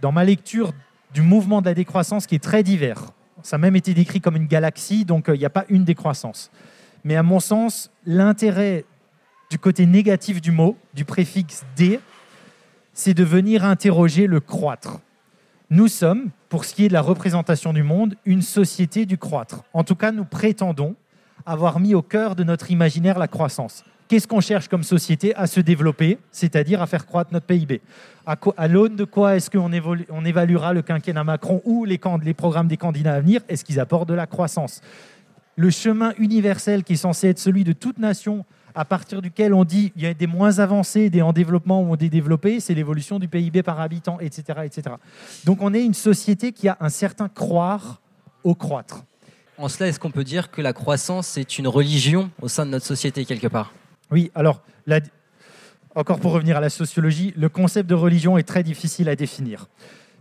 dans ma lecture du mouvement de la décroissance qui est très divers, ça a même été décrit comme une galaxie, donc euh, il n'y a pas une décroissance. Mais à mon sens, l'intérêt du côté négatif du mot, du préfixe dé, c'est de venir interroger le croître. Nous sommes, pour ce qui est de la représentation du monde, une société du croître. En tout cas, nous prétendons avoir mis au cœur de notre imaginaire la croissance. Qu'est-ce qu'on cherche comme société à se développer, c'est-à-dire à faire croître notre PIB À, l'aune de quoi est-ce qu'on évaluera le quinquennat Macron ou les programmes des candidats à venir? Est-ce qu'ils apportent de la croissance? Le chemin universel qui est censé être celui de toute nation, à partir duquel on dit il y a des moins avancés, des en développement ou des développés, c'est l'évolution du PIB par habitant, etc., etc. Donc on est une société qui a un certain croire au croître. En cela, est-ce qu'on peut dire que la croissance est une religion au sein de notre société quelque part? Oui, alors, la- encore pour revenir à la sociologie, le concept de religion est très difficile à définir.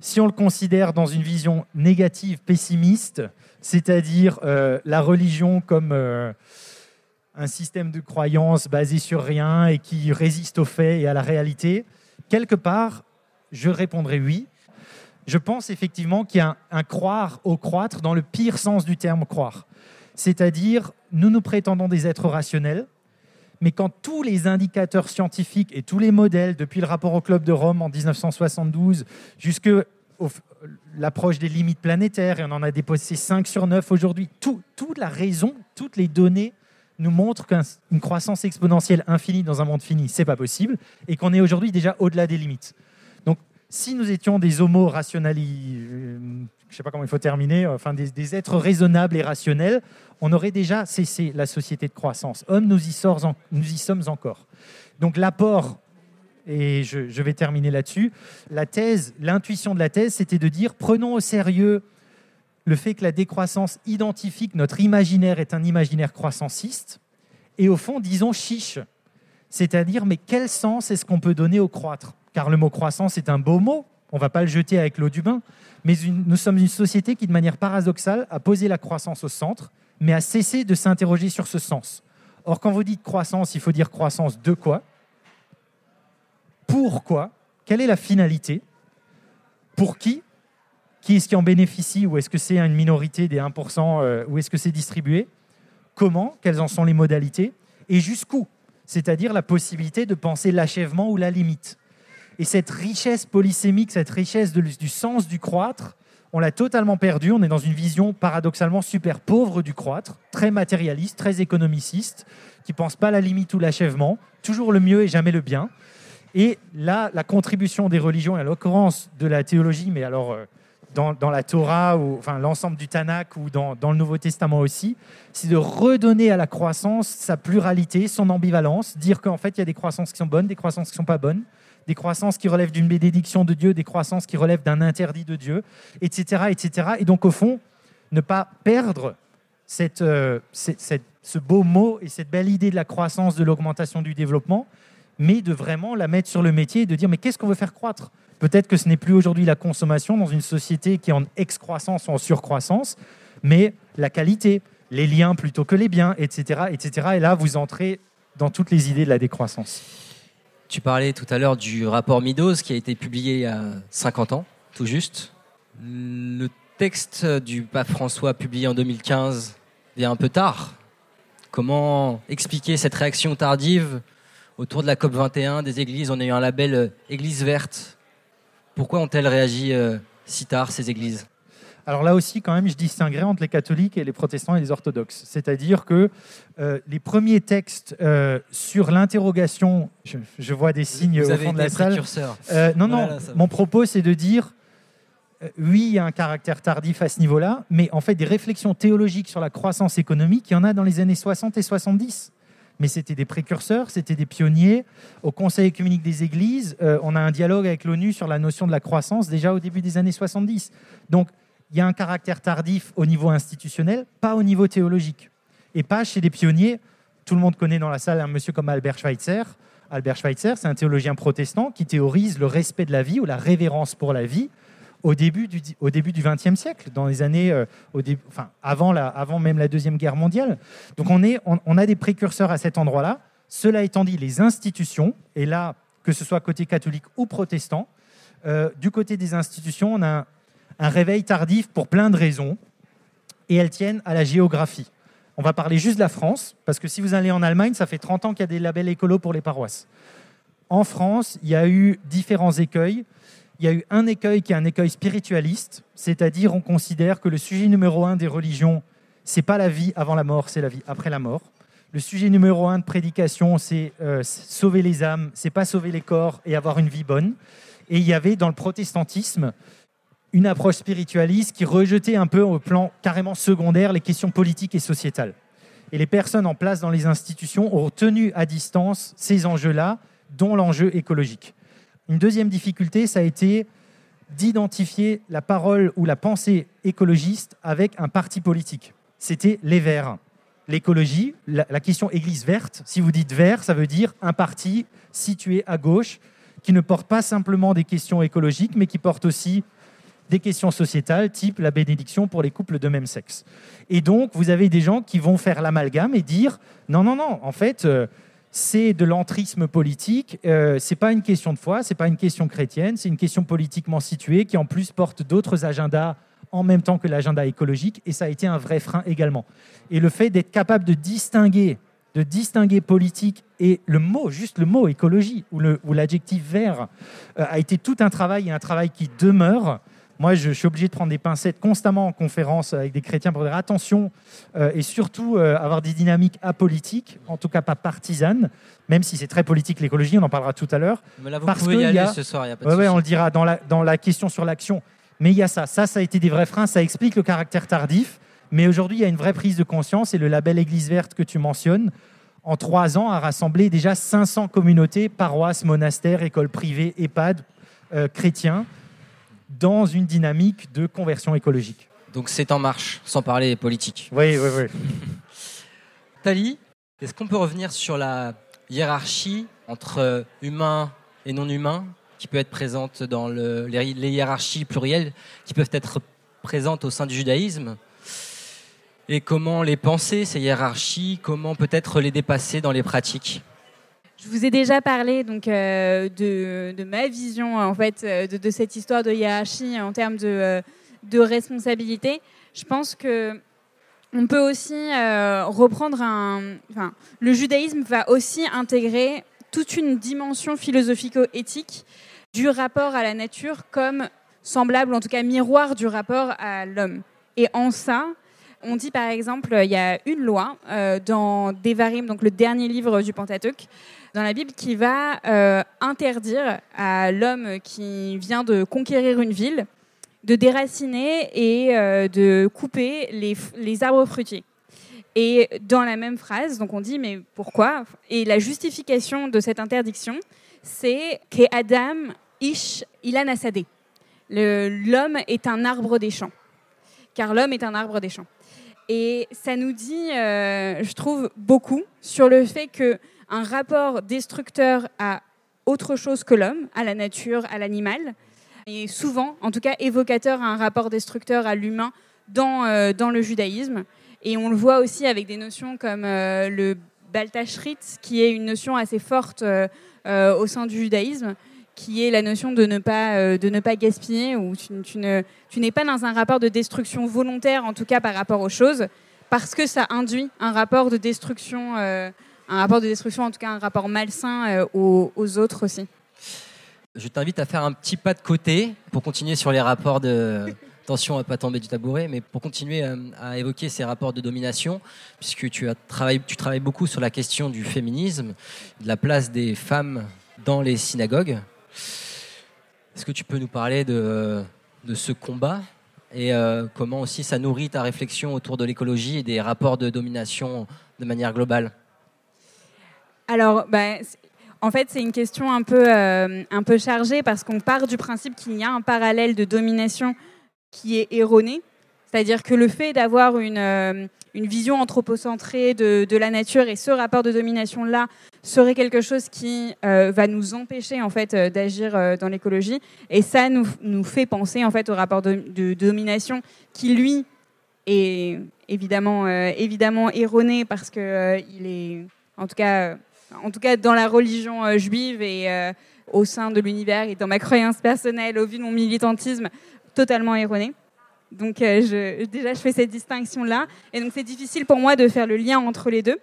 Si on le considère dans une vision négative, pessimiste, c'est-à-dire euh, la religion comme euh, un système de croyance basé sur rien et qui résiste aux faits et à la réalité, quelque part, je répondrai oui. Je pense effectivement qu'il y a un, un croire au croître dans le pire sens du terme croire. C'est-à-dire, nous nous prétendons des êtres rationnels, mais quand tous les indicateurs scientifiques et tous les modèles, depuis le rapport au Club de Rome en 1972 jusqu'aux au- l'approche des limites planétaires, et on en a déposé 5 sur 9 aujourd'hui. Tout- toute la raison, toutes les données nous montrent qu'une croissance exponentielle infinie dans un monde fini, c'est pas possible, et qu'on est aujourd'hui déjà au-delà des limites. Donc, si nous étions des homo rationali, euh, je sais pas comment il faut terminer, enfin des, êtres raisonnables et rationnels, on aurait déjà cessé la société de croissance. Hommes, nous y sommes encore. Donc l'apport, et je, vais terminer là-dessus, la thèse, l'intuition de la thèse, c'était de dire prenons au sérieux le fait que la décroissance identifie que notre imaginaire est un imaginaire croissanciste, et au fond, disons chiche. C'est-à-dire, mais quel sens est-ce qu'on peut donner au croître? Car le mot croissance est un beau mot, on ne va pas le jeter avec l'eau du bain, mais nous sommes une société qui, de manière paradoxale, a posé la croissance au centre, mais a cessé de s'interroger sur ce sens. Or, quand vous dites croissance, il faut dire croissance de quoi? Pourquoi Quelle est la finalité Pour qui Qui est-ce qui en bénéficie Ou est-ce que c'est une minorité des 1% euh, Ou est-ce que c'est distribué Comment Quelles en sont les modalités Et jusqu'où C'est-à-dire la possibilité de penser l'achèvement ou la limite. Et cette richesse polysémique, cette richesse du sens du croître, on l'a totalement perdue. On est dans une vision paradoxalement super pauvre du croître, très matérialiste, très économiciste, qui pense pas la limite ou l'achèvement, toujours le mieux et jamais le bien. Et là, la contribution des religions, et à l'occurrence de la théologie, mais alors euh, dans, la Torah, ou enfin l'ensemble du Tanakh ou dans, le Nouveau Testament aussi, c'est de redonner à la croissance sa pluralité, son ambivalence, dire qu'en fait, il y a des croissances qui sont bonnes, des croissances qui ne sont pas bonnes, des croissances qui relèvent d'une bénédiction de Dieu, des croissances qui relèvent d'un interdit de Dieu, etc., etc. Et donc, au fond, ne pas perdre euh, cette- ce beau mot et cette belle idée de la croissance, de l'augmentation du développement, mais de vraiment la mettre sur le métier et de dire mais qu'est-ce qu'on veut faire croître? Peut-être que ce n'est plus aujourd'hui la consommation dans une société qui est en excroissance ou en surcroissance, mais la qualité, les liens plutôt que les biens, etc., etc. Et là, vous entrez dans toutes les idées de la décroissance. Tu parlais tout à l'heure du rapport Midos qui a été publié il y a 50 ans, tout juste. Le texte du pape François publié en 2015 vient un peu tard. Comment expliquer cette réaction tardive autour de la COP 21 des églises On a eu un label euh, Église verte. Pourquoi ont-elles réagi euh, si tard, ces églises? Alors là aussi, quand même, je distinguerai entre les catholiques et les protestants et les orthodoxes. C'est-à-dire que euh, les premiers textes euh, sur l'interrogation, je, je vois des signes Vous au fond de la salle. Euh, non, non, Voilà, mon propos, c'est de dire, oui, il y a un caractère tardif à ce niveau-là, mais en fait, des réflexions théologiques sur la croissance économique, il y en a dans les années 60 et 70. Mais c'était des précurseurs, c'était des pionniers. Au Conseil écuménique des Églises, euh, on a un dialogue avec l'ONU sur la notion de la croissance déjà au début des années 70. Donc, il y a un caractère tardif au niveau institutionnel, pas au niveau théologique. Et pas chez des pionniers. Tout le monde connaît dans la salle un monsieur comme Albert Schweitzer. Albert Schweitzer, c'est un théologien protestant qui théorise le respect de la vie ou la révérence pour la vie au début du, au siècle, dans les années, euh, enfin, avant, même la Deuxième Guerre mondiale. Donc on a des précurseurs à cet endroit-là. Cela étant dit, les institutions, et là, que ce soit côté catholique ou protestant, euh, du côté des institutions, on a un, un réveil tardif pour plein de raisons, et elles tiennent à la géographie. On va parler juste de la France, parce que si vous allez en Allemagne, ça fait 30 ans qu'il y a des labels écolos pour les paroisses. En France, il y a eu différents écueils. Il y a eu un écueil qui est un écueil spiritualiste, c'est-à-dire on considère que le sujet numéro un des religions, c'est pas la vie avant la mort, c'est la vie après la mort. Le sujet numéro un de prédication, c'est euh, sauver les âmes, c'est pas sauver les corps et avoir une vie bonne. Et il y avait dans le protestantisme une approche spiritualiste qui rejetait un peu au plan carrément secondaire les questions politiques et sociétales. Et les personnes en place dans les institutions ont tenu à distance ces enjeux-là, dont l'enjeu écologique. Une deuxième difficulté, ça a été d'identifier la parole ou la pensée écologiste avec un parti politique. C'était les Verts. L'écologie, la, question Église verte, si vous dites vert, ça veut dire un parti situé à gauche qui ne porte pas simplement des questions écologiques, mais qui porte aussi des questions sociétales, type la bénédiction pour les couples de même sexe. Et donc, vous avez des gens qui vont faire l'amalgame et dire non, non, non, en fait, euh, c'est de l'entrisme politique, euh, c'est pas une question de foi, c'est pas une question chrétienne, c'est une question politiquement située qui en plus porte d'autres agendas en même temps que l'agenda écologique, et ça a été un vrai frein également. Et le fait d'être capable de distinguer, de distinguer politique et le mot, juste le mot écologie ou l'adjectif vert, euh, a été tout un travail et un travail qui demeure. Moi, je, suis obligé de prendre des pincettes constamment en conférence avec des chrétiens pour dire attention euh, et surtout euh, avoir des dynamiques apolitiques, en tout cas pas partisanes, même si c'est très politique l'écologie, on en parlera tout à l'heure. Mais là, vous pouvez y aller ce soir, il n'y a pas de ouais, on le dira dans la, dans la question sur l'action. Mais il y a ça. Ça, ça a été des vrais freins. Ça explique le caractère tardif. Mais aujourd'hui, il y a une vraie prise de conscience et le label Église verte que tu mentionnes, en trois ans, a rassemblé déjà 500 communautés, paroisses, monastères, écoles privées, EHPAD, euh, chrétiens, dans une dynamique de conversion écologique. Donc c'est en marche, sans parler politique. Oui, oui, oui. Tali, est-ce qu'on peut revenir sur la hiérarchie entre humain et non humain qui peut être présente dans le, les, les hiérarchies plurielles qui peuvent être présentes au sein du judaïsme? Et comment les penser, ces hiérarchies, comment peut-être les dépasser dans les pratiques? Je vous ai déjà parlé donc euh, de, ma vision en fait euh, de, cette histoire de hiérarchie en termes de, euh, responsabilité. Je pense que on peut aussi reprendre un. Enfin, le judaïsme va aussi intégrer toute une dimension philosophico-éthique du rapport à la nature comme semblable, en tout cas miroir du rapport à l'homme. Et en ça, on dit par exemple, il y a une loi dans Devarim, donc le dernier livre du Pentateuque, dans la Bible, qui va euh, interdire à l'homme qui vient de conquérir une ville de déraciner et euh, de couper les, arbres fruitiers. Et dans la même phrase, donc on dit mais pourquoi? Et la justification de cette interdiction, c'est que ish ilan asadé. L'homme est un arbre des champs, car l'homme est un arbre des champs. Et ça nous dit, euh, je trouve, beaucoup sur le fait qu'un rapport destructeur à autre chose que l'homme, à la nature, à l'animal, est souvent, en tout cas, évocateur à un rapport destructeur à l'humain dans, euh, dans le judaïsme. Et on le voit aussi avec des notions comme euh, le Baltashrit, qui est une notion assez forte au sein du judaïsme, qui est la notion de ne pas, euh, de ne pas gaspiller, ou tu, tu n'es pas dans un rapport de destruction volontaire, en tout cas par rapport aux choses, parce que ça induit un rapport de destruction, euh, un rapport de destruction, en tout cas un rapport malsain euh, aux, aux, autres aussi. Je t'invite à faire un petit pas de côté pour continuer sur les rapports de... Attention à pas tomber du tabouret, mais pour continuer à, évoquer ces rapports de domination, puisque tu, as travaillé, tu travailles beaucoup sur la question du féminisme, de la place des femmes dans les synagogues. Est-ce que tu peux nous parler de, de ce combat et euh, comment aussi ça nourrit ta réflexion autour de l'écologie et des rapports de domination de manière globale? Alors, bah, en fait, c'est une question un peu, euh, un peu chargée parce qu'on part du principe qu'il y a un parallèle de domination qui est erroné. C'est-à-dire que le fait d'avoir une, euh, vision anthropocentrée de, la nature et ce rapport de domination-là serait quelque chose qui euh, va nous empêcher en fait d'agir dans l'écologie. Et ça nous, fait penser en fait au rapport de, domination qui lui est évidemment erroné parce que il est en tout cas en tout cas dans la religion juive et au sein de l'univers et dans ma croyance personnelle au vu de mon militantisme totalement erroné. Donc je, déjà je fais cette distinction là et donc c'est difficile pour moi de faire le lien entre les deux.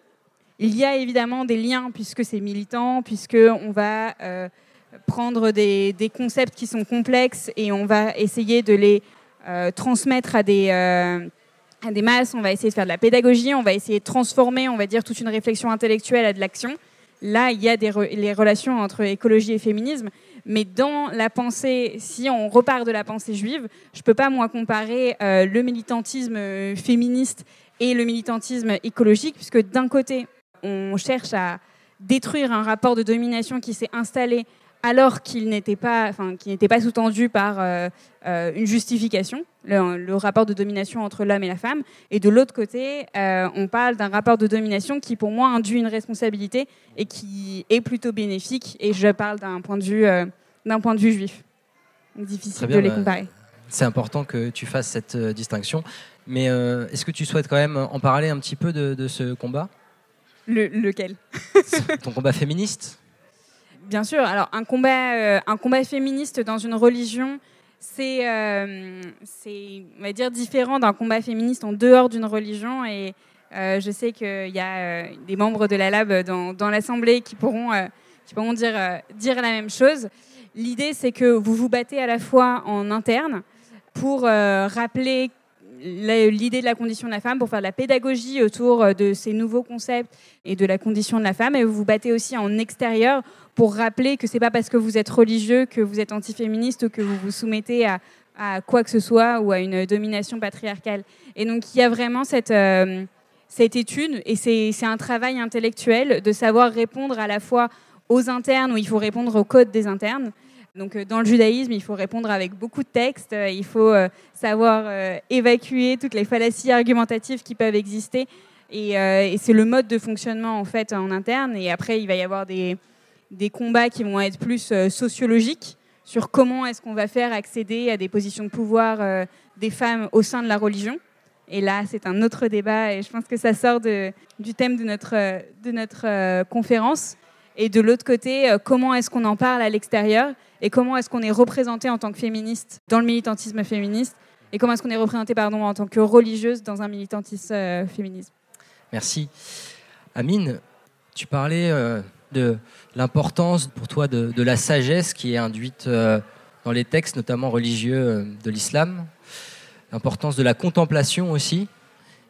Il y a évidemment des liens puisque c'est militant, puisque on va euh, prendre des, concepts qui sont complexes et on va essayer de les euh, transmettre euh, à des masses. On va essayer de faire de la pédagogie, on va essayer de transformer, on va dire, toute une réflexion intellectuelle à de l'action. Là, il y a les relations entre écologie et féminisme. Mais dans la pensée, si on repart de la pensée juive, je ne peux pas, moi, comparer le militantisme féministe et le militantisme écologique, puisque d'un côté, on cherche à détruire un rapport de domination qui s'est installé alors qu'il n'était pas, enfin, n'était pas sous-tendu par euh, euh, une justification, le, rapport de domination entre l'homme et la femme. Et de l'autre côté, euh, on parle d'un rapport de domination qui, pour moi, induit une responsabilité et qui est plutôt bénéfique. Et je parle d'un point de vue, d'un point de vue juif. difficile de les bah, comparer. C'est important que tu fasses cette distinction. Mais est-ce que tu souhaites quand même en parler un petit peu de ce combat? Lequel? Ton combat féministe? Bien sûr. Alors, un combat, euh, un combat féministe dans une religion, c'est, euh, c'est, on va dire, différent d'un combat féministe en dehors d'une religion. Et euh, je sais qu'il y a des membres de la Lab dans, l'Assemblée qui pourront, qui pourront dire, dire la même chose. L'idée, c'est que vous vous battez à la fois en interne pour rappeler l'idée de la condition de la femme, pour faire de la pédagogie autour de ces nouveaux concepts et de la condition de la femme. Et vous vous battez aussi en extérieur pour rappeler que c'est pas parce que vous êtes religieux que vous êtes antiféministe ou que vous vous soumettez à, à quoi que ce soit ou à une domination patriarcale. Et donc il y a vraiment cette, euh, cette étude et c'est un travail intellectuel de savoir répondre à la fois aux internes où il faut répondre au code des internes. Donc euh, dans le judaïsme, il faut répondre avec beaucoup de textes, euh, il faut savoir évacuer toutes les fallacies argumentatives qui peuvent exister et, c'est le mode de fonctionnement en fait en interne. Et après, il va y avoir des, des combats qui vont être plus sociologiques sur comment est-ce qu'on va faire accéder à des positions de pouvoir euh, des femmes au sein de la religion. Et là, c'est un autre débat et je pense que ça sort du thème de notre, euh, de notre euh, conférence. Et de l'autre côté, comment est-ce qu'on en parle à l'extérieur et comment est-ce qu'on est représenté en tant que féministe dans le militantisme féministe et comment est-ce qu'on est représenté pardon, en tant que religieuse dans un militantisme féminisme. Merci. Amine, tu parlais de l'importance pour toi de, la sagesse qui est induite euh, dans les textes, notamment religieux euh, de l'islam, l'importance de la contemplation aussi.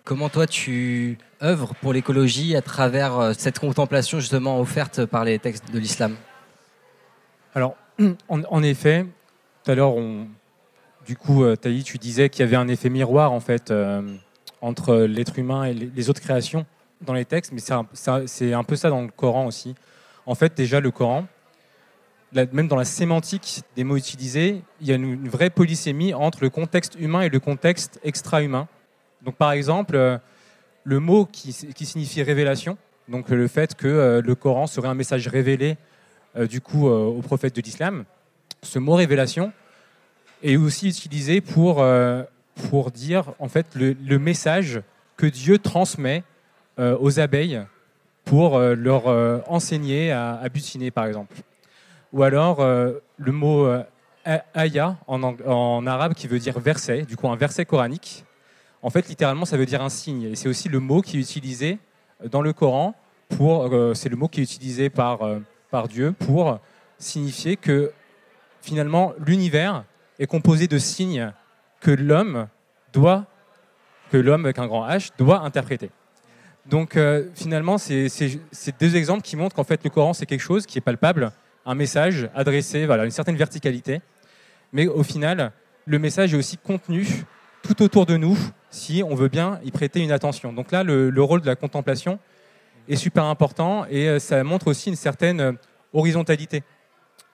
Comment toi tu œuvres pour l'écologie à travers euh, cette contemplation justement offerte par les textes de l'islam Alors, en, effet, tout à l'heure, du coup, Taï, tu disais qu'il y avait un effet miroir en fait entre l'être humain et les autres créations dans les textes, mais c'est un, peu ça dans le Coran aussi. En fait, déjà, le Coran, même dans la sémantique des mots utilisés, il y a une, vraie polysémie entre le contexte humain et le contexte extra-humain. Donc, par exemple, euh, le mot qui, signifie révélation, donc le fait que euh, le Coran serait un message révélé euh, du coup au prophète de l'islam, ce mot révélation est aussi utilisé pour, pour dire en fait le message que Dieu transmet euh, aux abeilles pour euh, leur euh, enseigner à, butiner, par exemple. Ou alors le mot aya en, en, arabe qui veut dire verset, du coup un verset coranique. En fait, littéralement, ça veut dire un signe. Et c'est aussi le mot qui est utilisé dans le Coran pour, c'est le mot qui est utilisé par, par Dieu pour signifier que finalement l'univers est composé de signes que l'homme doit, que l'homme avec un grand H doit interpréter. Donc euh, finalement, c'est deux exemples qui montrent qu'en fait le Coran c'est quelque chose qui est palpable, un message adressé, voilà, une certaine verticalité. Mais au final, le message est aussi contenu tout autour de nous si on veut bien y prêter une attention. Donc là, le, rôle de la contemplation est super important et euh, ça montre aussi une certaine euh, horizontalité.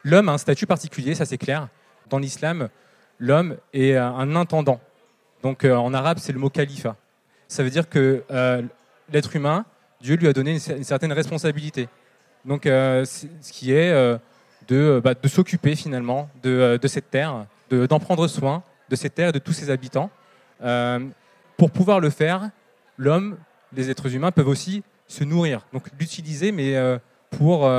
L'homme a un statut particulier, ça c'est clair. Dans l'islam, l'homme est un intendant. Donc en arabe, c'est le mot khalifa. Ça veut dire que l'être humain, Dieu lui a donné une, certaine responsabilité. Donc, euh, ce qui est euh, de, bah, de s'occuper finalement euh, de, cette terre, d'en prendre soin de cette terre et de tous ses habitants. Pour pouvoir le faire, l'homme, les êtres humains peuvent aussi se nourrir. Donc, l'utiliser, mais pour,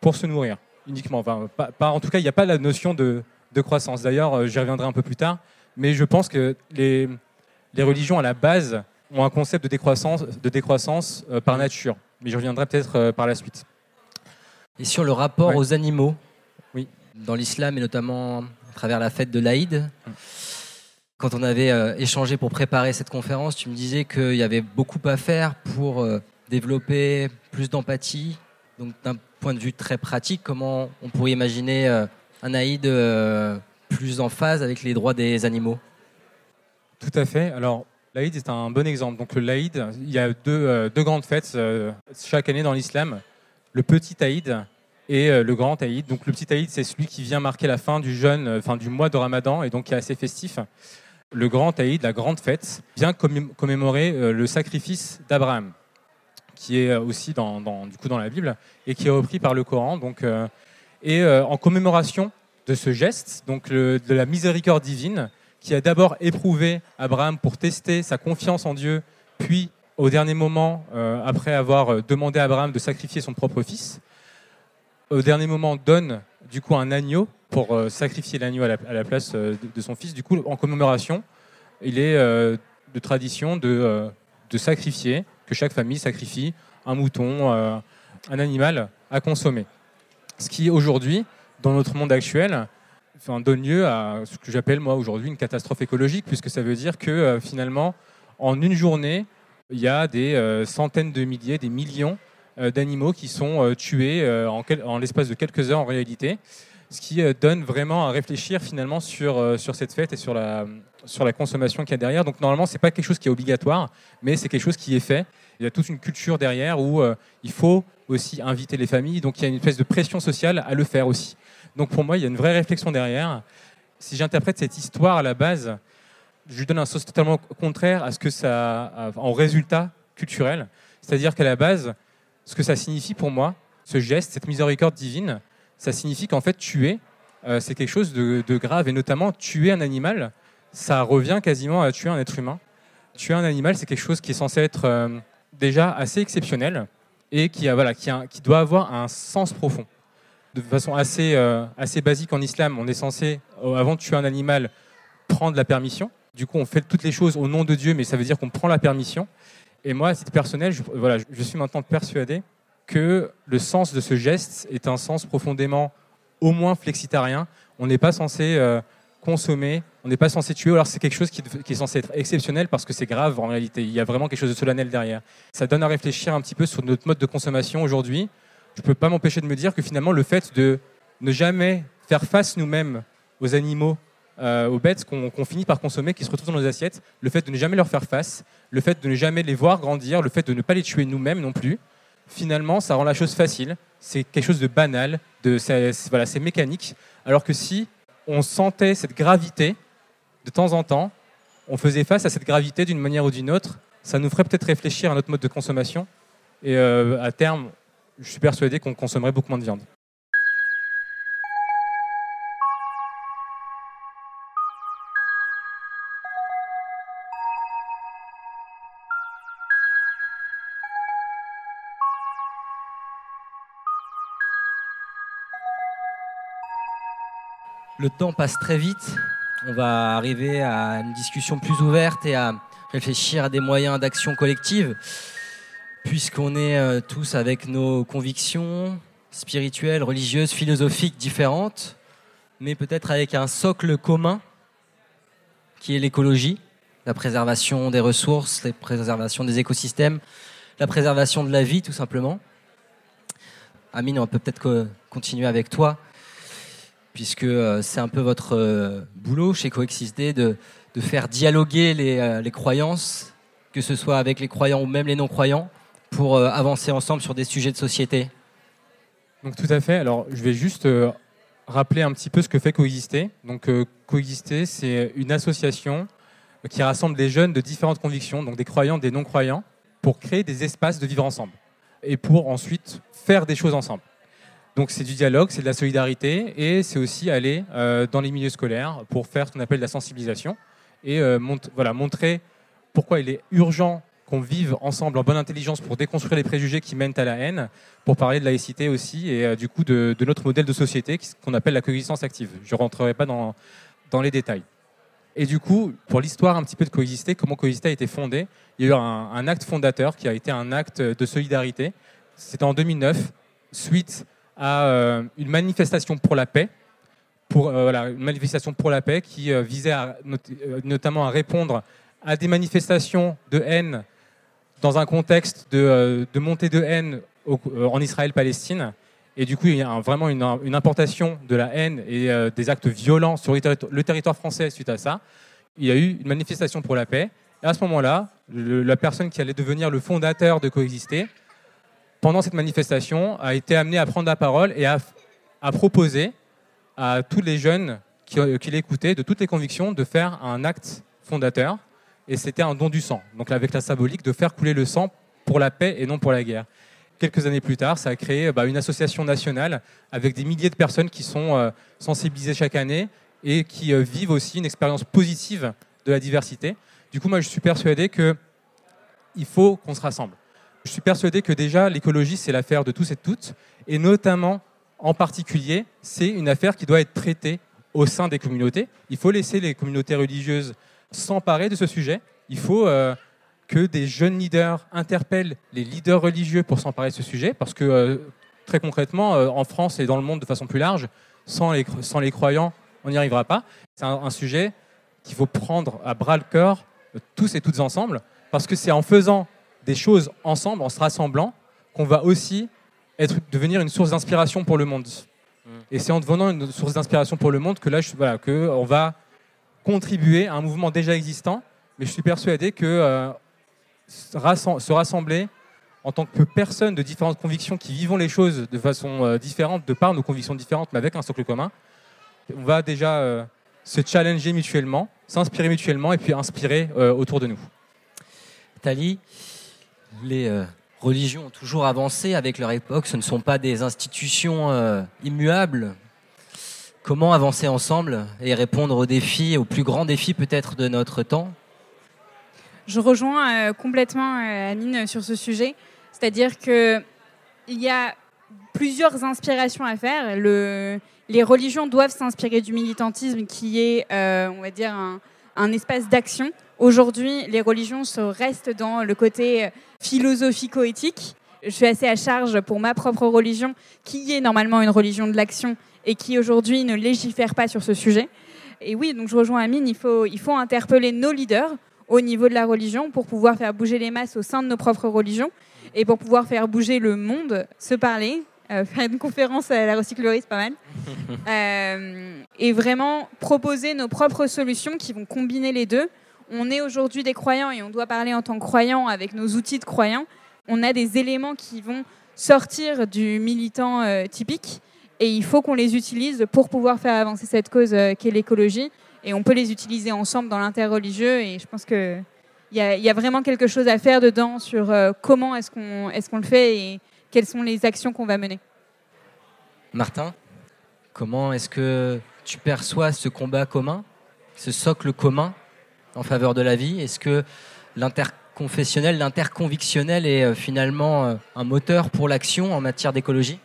pour se nourrir uniquement. Enfin, pas, en tout cas, il n'y a pas la notion de, de croissance. D'ailleurs, j'y reviendrai un peu plus tard. Mais je pense que les, les religions, à la base, ont un concept de décroissance, de décroissance euh, par nature. Mais je reviendrai peut-être euh, par la suite. Et sur le rapport aux animaux, oui. dans l'islam et notamment à travers la fête de l'Aïd, quand on avait euh, échangé pour préparer cette conférence, tu me disais qu'il y avait beaucoup à faire pour développer plus d'empathie. Donc d'un point de vue très pratique, comment on pourrait imaginer un Aïd plus en phase avec les droits des animaux? Tout à fait. Alors L'Aïd est un bon exemple. Donc l'Aïd, il y a deux, euh, grandes fêtes euh, chaque année dans l'islam. Le petit Aïd et euh, le grand Aïd. Donc le petit Aïd, c'est celui qui vient marquer la fin du jeûne, enfin du mois de Ramadan et donc qui est assez festif. Le grand Aïd, la grande fête, vient commémorer le sacrifice d'Abraham, qui est aussi dans, du coup dans la Bible et qui est repris par le Coran. Donc, et en commémoration de ce geste, donc de la miséricorde divine, qui a d'abord éprouvé Abraham pour tester sa confiance en Dieu, puis au dernier moment, euh, après avoir euh, demandé à Abraham de sacrifier son propre fils, au dernier moment donne du coup un agneau pour euh, sacrifier l'agneau à, la, place de, son fils. Du coup, en commémoration, il est de tradition de, de, sacrifier, que chaque famille sacrifie un mouton, un animal à consommer. Ce qui aujourd'hui, dans notre monde actuel, enfin, donne lieu à ce que j'appelle moi aujourd'hui une catastrophe écologique, puisque ça veut dire que euh, finalement, en une journée, il y a des euh, centaines de milliers, des millions euh, d'animaux qui sont euh, tués euh, en, l'espace de quelques heures en réalité, ce qui euh, donne vraiment à réfléchir finalement sur, euh, sur cette fête et sur la, sur la consommation qu'il y a derrière. Donc normalement, c'est pas quelque chose qui est obligatoire, mais c'est quelque chose qui est fait. Il y a toute une culture derrière où euh, il faut aussi inviter les familles, donc il y a une espèce de pression sociale à le faire aussi. Donc pour moi, il y a une vraie réflexion derrière. Si j'interprète cette histoire à la base, je lui donne un sens totalement contraire à ce que ça a en résultat culturel. C'est-à-dire qu'à la base, ce que ça signifie pour moi, ce geste, cette miséricorde divine, ça signifie qu'en fait, tuer, euh, c'est quelque chose de, grave. Et notamment, tuer un animal, ça revient quasiment à tuer un être humain. Tuer un animal, c'est quelque chose qui est censé être euh, déjà assez exceptionnel et qui, voilà, qui, doit avoir un sens profond. De façon assez, euh, assez basique en islam, on est censé, avant de tuer un animal, prendre la permission. Du coup, on fait toutes les choses au nom de Dieu, mais ça veut dire qu'on prend la permission. Et moi, à titre personnel, je, voilà, je suis maintenant persuadé que le sens de ce geste est un sens profondément au moins flexitarien. On n'est pas censé euh, consommer, on n'est pas censé tuer. Alors c'est quelque chose qui, qui est censé être exceptionnel parce que c'est grave en réalité. Il y a vraiment quelque chose de solennel derrière. Ça donne à réfléchir un petit peu sur notre mode de consommation aujourd'hui. Je ne peux pas m'empêcher de me dire que finalement le fait de ne jamais faire face nous-mêmes aux animaux, euh, aux bêtes qu'on finit par consommer, qui se retrouvent dans nos assiettes, le fait de ne jamais leur faire face, le fait de ne jamais les voir grandir, le fait de ne pas les tuer nous-mêmes non plus, finalement, ça rend la chose facile. C'est quelque chose de banal, de, c'est, voilà, mécanique. Alors que si on sentait cette gravité de temps en temps, on faisait face à cette gravité d'une manière ou d'une autre, ça nous ferait peut-être réfléchir à notre mode de consommation. Et euh, à terme, je suis persuadé qu'on consommerait beaucoup moins de viande. Le temps passe très vite. On va arriver à une discussion plus ouverte et à réfléchir à des moyens d'action collective, puisqu'on est euh, tous avec nos convictions spirituelles, religieuses, philosophiques différentes, mais peut-être avec un socle commun qui est l'écologie, la préservation des ressources, la préservation des écosystèmes, la préservation de la vie tout simplement. Amine, on peut peut-être co- continuer avec toi puisque euh, c'est un peu votre euh, boulot chez Coexister de, faire dialoguer les, euh, les croyances, que ce soit avec les croyants ou même les non-croyants, pour avancer ensemble sur des sujets de société. Donc tout à fait. Alors je vais juste rappeler un petit peu ce que fait Coexister. Donc Coexister, c'est une association qui rassemble des jeunes de différentes convictions, donc des croyants, des non-croyants, pour créer des espaces de vivre ensemble et pour ensuite faire des choses ensemble. Donc c'est du dialogue, c'est de la solidarité et c'est aussi aller euh, dans les milieux scolaires pour faire ce qu'on appelle la sensibilisation et euh, voilà, montrer pourquoi il est urgent qu'on vive ensemble en bonne intelligence pour déconstruire les préjugés qui mènent à la haine, pour parler de laïcité aussi et euh, du coup de, notre modèle de société qu'on appelle la coexistence active. Je ne rentrerai pas dans, dans les détails. Et du coup, pour l'histoire un petit peu de coexister, comment coexister a été fondé, il y a eu un, un acte fondateur qui a été un acte de solidarité. C'était en 2009, suite à euh, une manifestation pour la paix, pour, euh, voilà, une manifestation pour la paix qui euh, visait notamment à répondre à des manifestations de haine dans un contexte de, de montée de haine en Israël-Palestine. Et du coup, il y a vraiment une, une importation de la haine et des actes violents sur le territoire- français suite à ça. Il y a eu une manifestation pour la paix. Et à ce moment-là, la personne qui allait devenir le fondateur de Coexister, pendant cette manifestation, a été amenée à prendre la parole et à, proposer à tous les jeunes qui, qui l'écoutaient, de toutes les convictions, de faire un acte fondateur. Et c'était un don du sang. Donc avec la symbolique de faire couler le sang pour la paix et non pour la guerre. Quelques années plus tard, ça a créé bah, une association nationale avec des milliers de personnes qui sont euh, sensibilisées chaque année et qui euh, vivent aussi une expérience positive de la diversité. Du coup, moi, je suis persuadé que il faut qu'on se rassemble. Je suis persuadé que déjà, l'écologie, c'est l'affaire de tous et toutes, et notamment, en particulier, c'est une affaire qui doit être traitée au sein des communautés. Il faut laisser les communautés religieuses s'emparer de ce sujet. Il faut euh, que des jeunes leaders interpellent les leaders religieux pour s'emparer de ce sujet, parce que euh, très concrètement, euh, en France et dans le monde de façon plus large, sans les, croyants, on n'y arrivera pas. C'est un, un sujet qu'il faut prendre à bras le corps, tous et toutes ensemble, parce que c'est en faisant des choses ensemble, en se rassemblant, qu'on va aussi être, devenir une source d'inspiration pour le monde. Et c'est en devenant une source d'inspiration pour le monde que là, je, voilà, que on va contribuer à un mouvement déjà existant. Mais je suis persuadé que euh, se rassem- se rassembler en tant que personnes de différentes convictions qui vivons les choses de façon euh, différente, de par nos convictions différentes, mais avec un socle commun, on va déjà euh, se challenger mutuellement, s'inspirer mutuellement et puis inspirer autour de nous. Tali, les euh, religions ont toujours avancé avec leur époque. Ce ne sont pas des institutions euh, immuables. Comment avancer ensemble et répondre aux défis, aux plus grands défis peut-être de notre temps? Je rejoins euh, complètement Amine sur ce sujet. C'est-à-dire que il y a plusieurs inspirations à faire. Le- les religions doivent s'inspirer du militantisme qui est, on va dire, un, espace d'action. Aujourd'hui, les religions restent dans le côté philosophico-éthique. Je suis assez à charge pour ma propre religion, qui est normalement une religion de l'action et qui aujourd'hui ne légifère pas sur ce sujet. Et oui, donc je rejoins Amine, il faut, il faut interpeller nos leaders au niveau de la religion pour pouvoir faire bouger les masses au sein de nos propres religions et pour pouvoir faire bouger le monde, se parler, euh, faire une conférence à la recyclerie, c'est pas mal. Euh, et vraiment proposer nos propres solutions qui vont combiner les deux. On est aujourd'hui des croyants et on doit parler en tant que croyants avec nos outils de croyants. On a des éléments qui vont sortir du militant euh, typique et il faut qu'on les utilise pour pouvoir faire avancer cette cause euh, qu'est l'écologie. Et on peut les utiliser ensemble dans l'interreligieux et je pense que il y, a- vraiment quelque chose à faire dedans sur euh, comment est-ce qu'on est qu'on le fait et quelles sont les actions qu'on va mener. Martin, comment est-ce que tu perçois ce combat commun, ce socle commun en faveur de la vie Est-ce que l'interconfessionnel, l'interconvictionnel est euh, finalement euh, un moteur pour l'action en matière d'écologie?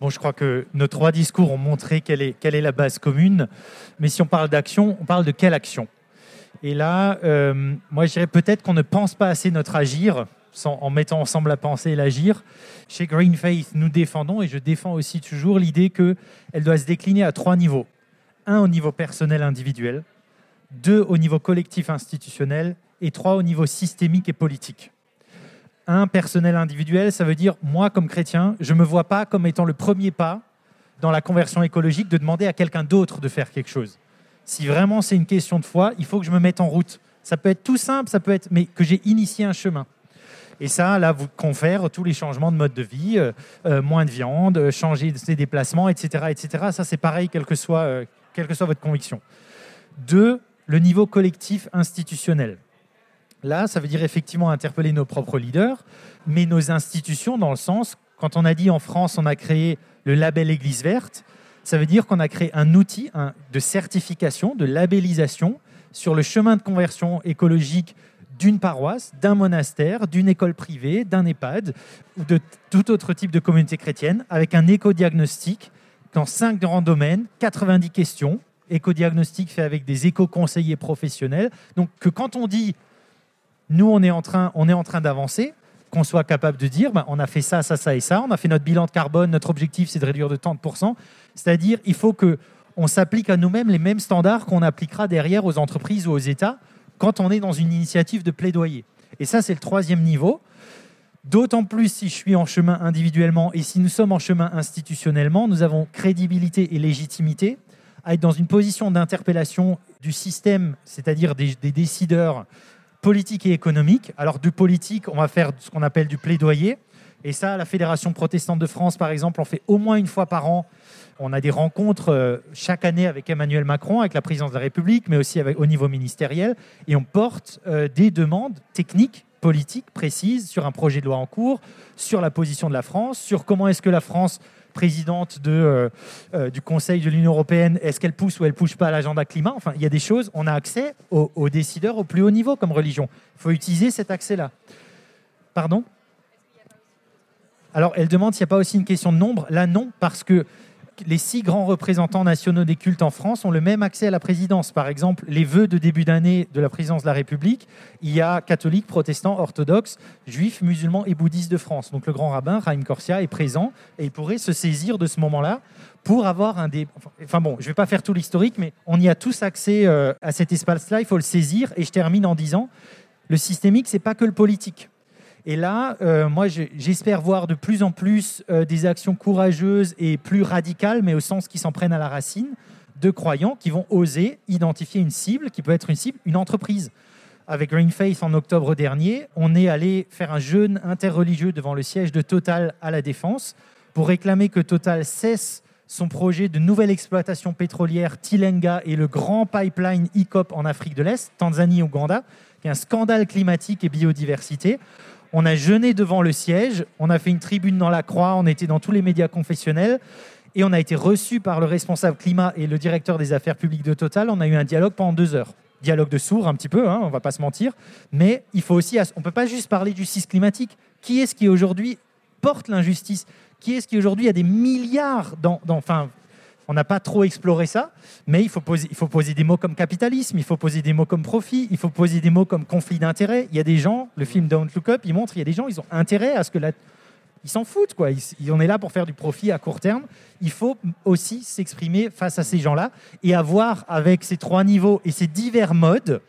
Bon, je crois que nos trois discours ont montré quelle est, la base commune. Mais si on parle d'action, on parle de quelle action? Et là, euh, moi, je dirais peut-être qu'on ne pense pas assez notre agir en mettant ensemble la pensée et l'agir. Chez Green Faith, nous défendons, et je défends aussi toujours l'idée qu'elle doit se décliner à trois niveaux. Un au niveau personnel individuel, deux au niveau collectif institutionnel, et trois au niveau systémique et politique un personnel individuel, ça veut dire moi comme chrétien, je me vois pas comme étant le premier pas dans la conversion écologique de demander à quelqu'un d'autre de faire quelque chose. Si vraiment c'est une question de foi, il faut que je me mette en route. Ça peut être tout simple, ça peut être, mais que j'ai initié un chemin. Et ça, là, vous confère tous les changements de mode de vie, euh, euh, moins de viande, euh, changer ses déplacements, etc., etc. Ça, c'est pareil, quelle que soit, euh, quelle que soit votre conviction. Deux, le niveau collectif institutionnel. Là, ça veut dire effectivement interpeller nos propres leaders, mais nos institutions dans le sens, quand on a dit en France, on a créé le label Église verte, ça veut dire qu'on a créé un outil de certification, de labellisation sur le chemin de conversion écologique d'une paroisse, d'un monastère, d'une école privée, d'un EHPAD ou de tout autre type de communauté chrétienne, avec un éco-diagnostic dans cinq grands domaines, 90 questions, éco-diagnostic fait avec des éco-conseillers professionnels. Donc que quand on dit nous, on est en train, train d'avancer, qu'on soit capable de dire, ben, on a fait ça, ça, ça et ça, on a fait notre bilan de carbone, notre objectif, c'est de réduire de 30%. C'est-à-dire, il faut que on s'applique à nous-mêmes les mêmes standards qu'on appliquera derrière aux entreprises ou aux États quand on est dans une initiative de plaidoyer. Et ça, c'est le troisième niveau. D'autant plus si je suis en chemin individuellement et si nous sommes en chemin institutionnellement, nous avons crédibilité et légitimité à être dans une position d'interpellation du système, c'est-à-dire des, décideurs politique et économique. Alors du politique, on va faire ce qu'on appelle du plaidoyer. Et ça, la Fédération protestante de France, par exemple, on fait au moins une fois par an. On a des rencontres euh, chaque année avec Emmanuel Macron, avec la présidence de la République, mais aussi au niveau ministériel. Et on porte euh, des demandes techniques, politiques, précises sur un projet de loi en cours, sur la position de la France, sur comment est-ce que la France présidente de, euh, euh, du Conseil de l'Union européenne, est-ce qu'elle pousse ou elle pousse pas l'agenda climat? Enfin, il y a des choses, on a accès aux, aux décideurs au plus haut niveau comme religion. Il faut utiliser cet accès-là. Pardon? Alors, elle demande s'il n'y a pas aussi une question de nombre. Là, non, parce que les six grands représentants nationaux des cultes en France ont le même accès à la présidence. Par exemple, les vœux de début d'année de la présidence de la République, il y a catholiques, protestants, orthodoxes, juifs, musulmans et bouddhistes de France. Donc le grand rabbin, Raïm Corsia, est présent et il pourrait se saisir de ce moment-là pour avoir un des... Enfin bon, je ne vais pas faire tout l'historique, mais on y a tous accès euh, à cet espace-là, il faut le saisir. Et je termine en disant, le systémique, c'est pas que le politique. Et là, euh, moi, j'espère voir de plus en plus euh, des actions courageuses et plus radicales, mais au sens qui s'en prennent à la racine, de croyants qui vont oser identifier une cible, qui peut être une cible, une entreprise. Avec Green Faith en octobre dernier, on est allé faire un jeûne interreligieux devant le siège de Total à la Défense pour réclamer que Total cesse son projet de nouvelle exploitation pétrolière Tilenga et le grand pipeline ICOP en Afrique de l'Est, Tanzanie, Ouganda, qui est un scandale climatique et biodiversité. On a jeûné devant le siège, on a fait une tribune dans la croix, on était dans tous les médias confessionnels et on a été reçu par le responsable climat et le directeur des affaires publiques de Total. On a eu un dialogue pendant deux heures. Dialogue de sourds un petit peu, hein, on va pas se mentir, mais il faut aussi, on peut pas juste parler du justice climatique. Qui est-ce qui aujourd'hui porte l'injustice? Qui est-ce qui aujourd'hui a des milliards dans, on n'a pas trop exploré ça, mais il faut, poser, il faut poser des mots comme capitalisme, il faut poser des mots comme profit, il faut poser des mots comme conflit d'intérêts. Il y a des gens, le film Don't Look Up, il montre, il y a des gens, ils ont intérêt à ce que la... Ils s'en foutent, quoi. Ils, on est là pour faire du profit à court terme. Il faut aussi s'exprimer face à ces gens-là et avoir, avec ces trois niveaux et ces divers modes,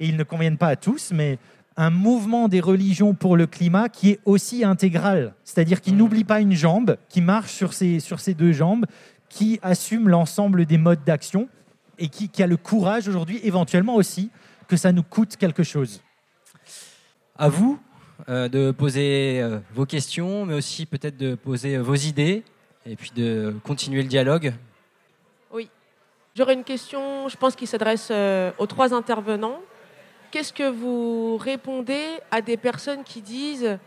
et ils ne conviennent pas à tous, mais un mouvement des religions pour le climat qui est aussi intégral, c'est-à-dire qui n'oublie pas une jambe, qui marche sur ses, sur ses deux jambes, qui assume l'ensemble des modes d'action et qui, a le courage aujourd'hui, éventuellement aussi, que ça nous coûte quelque chose. À vous euh, de poser euh, vos questions, mais aussi peut-être de poser euh, vos idées et puis de continuer le dialogue. Oui. J'aurais une question, je pense, qui s'adresse aux trois intervenants. Qu'est-ce que vous répondez à des personnes qui disent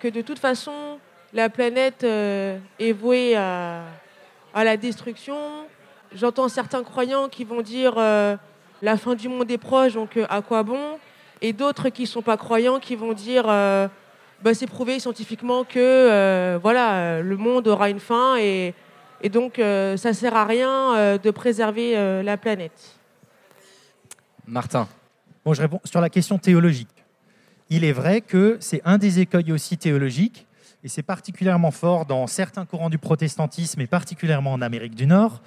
que de toute façon, la planète est vouée à, à la destruction. J'entends certains croyants qui vont dire euh, la fin du monde est proche, donc euh, à quoi bon? Et d'autres qui ne sont pas croyants qui vont dire euh, bah, c'est prouvé scientifiquement que voilà, le monde aura une fin et, et donc ça ne sert à rien de préserver la planète. Martin. Bon, je réponds sur la question théologique. Il est vrai que c'est un des écueils aussi théologiques et c'est particulièrement fort dans certains courants du protestantisme, et particulièrement en Amérique du Nord,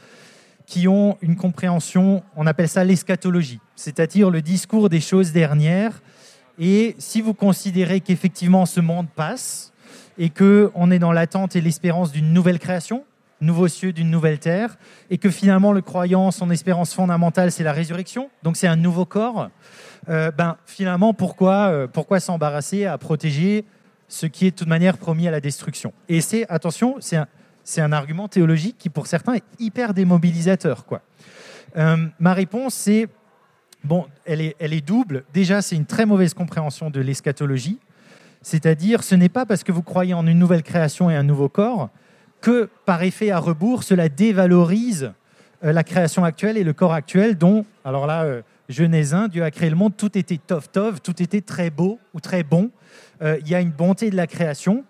qui ont une compréhension, on appelle ça l'eschatologie, c'est-à-dire le discours des choses dernières. Et si vous considérez qu'effectivement ce monde passe et qu'on est dans l'attente et l'espérance d'une nouvelle création, nouveaux cieux, d'une nouvelle terre, et que finalement le croyant, son espérance fondamentale, c'est la résurrection, donc c'est un nouveau corps, euh, ben, finalement, pourquoi, euh, pourquoi s'embarrasser à protéger ce qui est de toute manière promis à la destruction. Et c'est, attention, c'est un, un argument théologique qui pour certains est hyper démobilisateur. Quoi. Euh, ma réponse, c'est, bon, elle est, elle est double. Déjà, c'est une très mauvaise compréhension de l'eschatologie. C'est-à-dire, ce n'est pas parce que vous croyez en une nouvelle création et un nouveau corps que, par effet à rebours, cela dévalorise euh, la création actuelle et le corps actuel dont, alors là, euh, Genèse 1, Dieu a créé le monde, tout était tov tov, tout était très beau ou très bon. Euh, il y a une bonté de la création.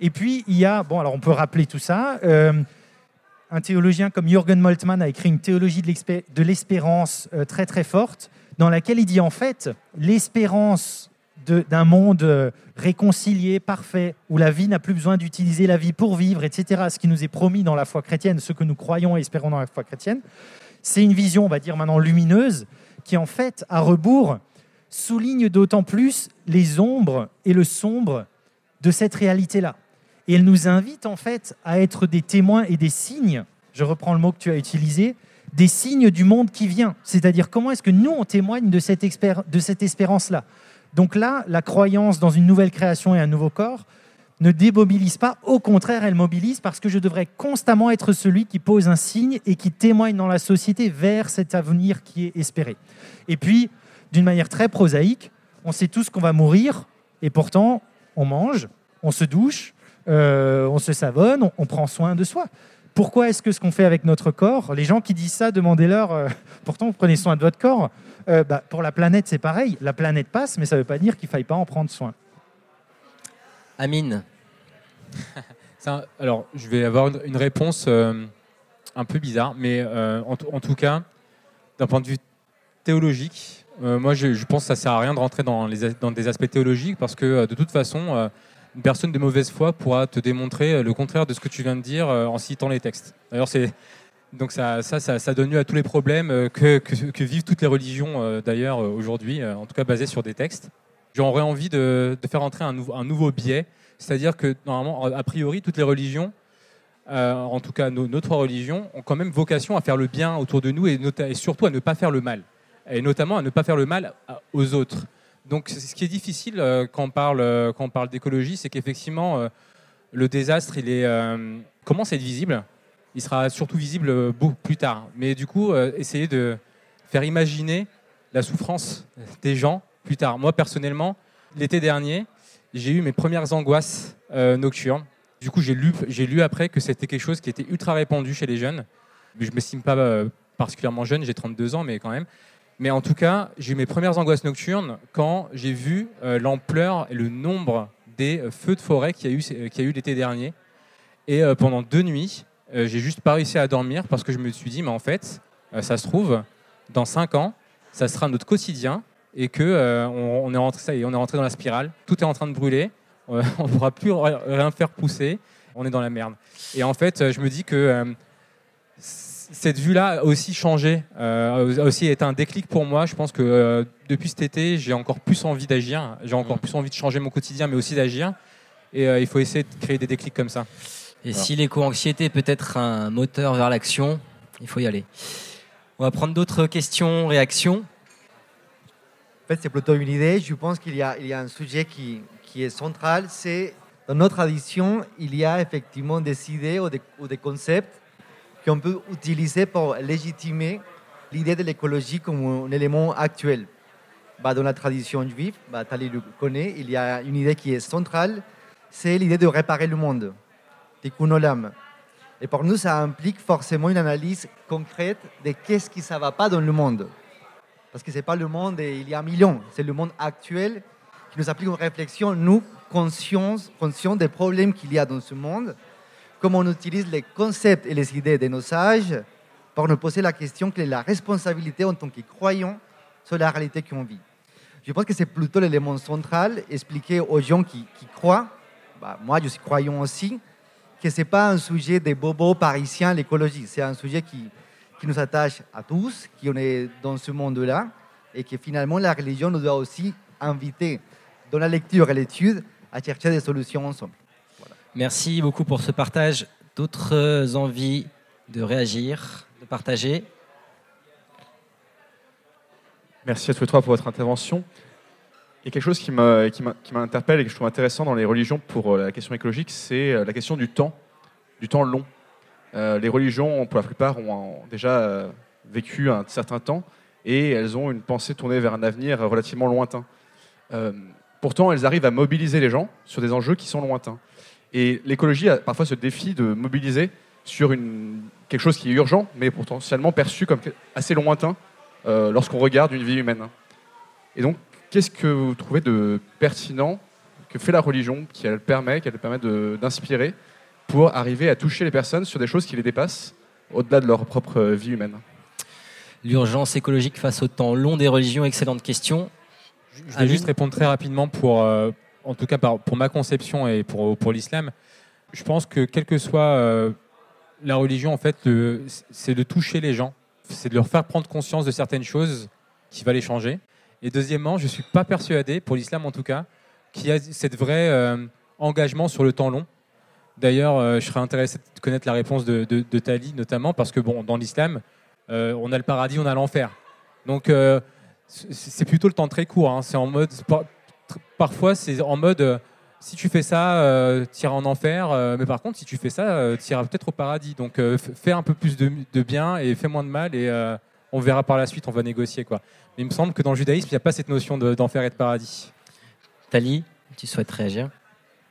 Et puis, il y a, bon, alors on peut rappeler tout ça. Euh, un théologien comme Jürgen Moltmann a écrit une théologie de l'espérance euh, très très forte, dans laquelle il dit en fait l'espérance d'un monde réconcilié, parfait, où la vie n'a plus besoin d'utiliser la vie pour vivre, etc., ce qui nous est promis dans la foi chrétienne, ce que nous croyons et espérons dans la foi chrétienne, c'est une vision, on va dire maintenant lumineuse, qui en fait, à rebours, souligne d'autant plus les ombres et le sombre de cette réalité-là. Et elle nous invite en fait à être des témoins et des signes, je reprends le mot que tu as utilisé, des signes du monde qui vient. C'est-à-dire comment est-ce que nous, on témoigne de cette, de cette espérance-là. Donc là, la croyance dans une nouvelle création et un nouveau corps ne démobilise pas, au contraire, elle mobilise parce que je devrais constamment être celui qui pose un signe et qui témoigne dans la société vers cet avenir qui est espéré. Et puis, d'une manière très prosaïque. On sait tous qu'on va mourir, et pourtant, on mange, on se douche, euh, on se savonne, on, prend soin de soi. Pourquoi est-ce que ce qu'on fait avec notre corps, les gens qui disent ça, demandez-leur, euh, pourtant vous prenez soin de votre corps. Euh, bah, pour la planète, c'est pareil. La planète passe, mais ça ne veut pas dire qu'il ne faille pas en prendre soin. Amine. alors, je vais avoir une réponse un peu bizarre, mais euh, en, en, tout cas, d'un point de vue théologique, euh, moi je, pense que ça sert à rien de rentrer dans, les, dans des aspects théologiques parce que euh, de toute façon, une personne de mauvaise foi pourra te démontrer le contraire de ce que tu viens de dire en citant les textes. D'ailleurs, c'est donc ça, ça, donne lieu à tous les problèmes que, vivent toutes les religions d'ailleurs aujourd'hui, en tout cas basées sur des textes. J'aurais envie de, faire entrer un, un nouveau biais, c'est-à-dire que normalement, a priori, toutes les religions euh, en tout cas nos, trois religions, ont quand même vocation à faire le bien autour de nous et, surtout à ne pas faire le mal. Et notamment à ne pas faire le mal aux autres. Donc ce qui est difficile euh, quand on parle, euh, quand on parle d'écologie, c'est qu'effectivement, euh, le désastre, il est, euh, commence à être visible? Il sera surtout visible plus tard. Mais du coup, essayer de faire imaginer la souffrance des gens plus tard. Moi, personnellement, l'été dernier, j'ai eu mes premières angoisses nocturnes du coup, j'ai lu, j'ai lu après que c'était quelque chose qui était ultra répandu chez les jeunes. Je ne m'estime pas euh, particulièrement jeune, j'ai 32 ans, mais quand même. Mais en tout cas, j'ai eu mes premières angoisses nocturnes quand j'ai vu euh, l'ampleur et le nombre des euh, feux de forêt qu'il y a eu, qu'il y a eu l'été dernier. Et euh, pendant deux nuits, euh, j'ai juste pas réussi à dormir parce que je me suis dit, mais en fait, euh, ça se trouve, dans cinq ans, ça sera notre quotidien et que on, est rentré, on est rentré dans la spirale. Tout est en train de brûler on ne pourra plus rien faire pousser, on est dans la merde. Et en fait, je me dis que euh, cette vue-là a aussi changé, euh, a aussi été un déclic pour moi. Je pense que euh, depuis cet été, j'ai encore plus envie d'agir, j'ai encore plus envie de changer mon quotidien, mais aussi d'agir. Et euh, il faut essayer de créer des déclics comme ça. Et voilà. si l'éco-anxiété peut être un moteur vers l'action, il faut y aller. On va prendre d'autres questions, réactions. En fait, c'est plutôt une idée. Je pense qu'il y, il y a un sujet qui, qui est central, c'est dans notre tradition, il y a effectivement des idées ou des, ou des concepts qu'on peut utiliser pour légitimer l'idée de l'écologie comme un élément actuel. Bah, dans la tradition juive, bah, Tali le connaît, il y a une idée qui est centrale, c'est l'idée de réparer le monde, tikkun olam. Et pour nous, ça implique forcément une analyse concrète de qu'est-ce qui ne va pas dans le monde. Parce que ce n'est pas le monde il y a un million, c'est le monde actuel qui nous applique une réflexion, nous, conscients, conscients des problèmes qu'il y a dans ce monde, comment on utilise les concepts et les idées de nos sages pour nous poser la question quelle est la responsabilité en tant que croyants sur la réalité qu'on vit. Je pense que c'est plutôt l'élément central, expliquer aux gens qui, croient, bah, moi je suis croyant aussi, que ce n'est pas un sujet des bobos parisiens, l'écologie, c'est un sujet qui, qui nous attache à tous, qui on est dans ce monde-là, et que finalement la religion nous doit aussi inviter dans la lecture et l'étude à chercher des solutions ensemble. Merci beaucoup pour ce partage. D'autres envies de réagir, de partager Merci à tous les trois pour votre intervention. Il y a quelque chose qui m'interpelle et que je trouve intéressant dans les religions pour la question écologique, c'est la question du temps, du temps long. Euh, les religions, pour la plupart, ont déjà euh, vécu un certain temps et elles ont une pensée tournée vers un avenir relativement lointain. Euh, pourtant, elles arrivent à mobiliser les gens sur des enjeux qui sont lointains. Et l'écologie a parfois ce défi de mobiliser sur une, quelque chose qui est urgent, mais potentiellement perçu comme assez lointain euh, lorsqu'on regarde une vie humaine. Et donc, qu'est-ce que vous trouvez de pertinent que fait la religion, qui elle permet, qu'elle permet d'inspirer pour arriver à toucher les personnes sur des choses qui les dépassent au-delà de leur propre vie humaine? L'urgence écologique face au temps long des religions, excellente question. Je vais juste répondre très rapidement pour, euh, en tout cas pour ma conception et pour, l'islam. Je pense que quelle que soit euh, la religion, en fait, c'est de toucher les gens, c'est de leur faire prendre conscience de certaines choses qui va les changer. Et deuxièmement, je ne suis pas persuadé, pour l'islam en tout cas, qu'il y a cette vrai euh, engagement sur le temps long. D'ailleurs, euh, je serais intéressé de connaître la réponse de, de, Tali, notamment parce que bon, dans l'islam, on a le paradis, on a l'enfer. Donc, c'est plutôt le temps très court. Hein. C'est en mode, parfois, c'est en mode, euh, si tu fais ça, euh, tu iras en enfer. Euh, mais par contre, si tu fais ça, tu iras peut-être au paradis. Donc, fais un peu plus de, de, bien et fais moins de mal. Et on verra par la suite, on va négocier. Quoi. Mais il me semble que dans le judaïsme, il n'y a pas cette notion d'enfer de, et de paradis. Tali, tu souhaites réagir?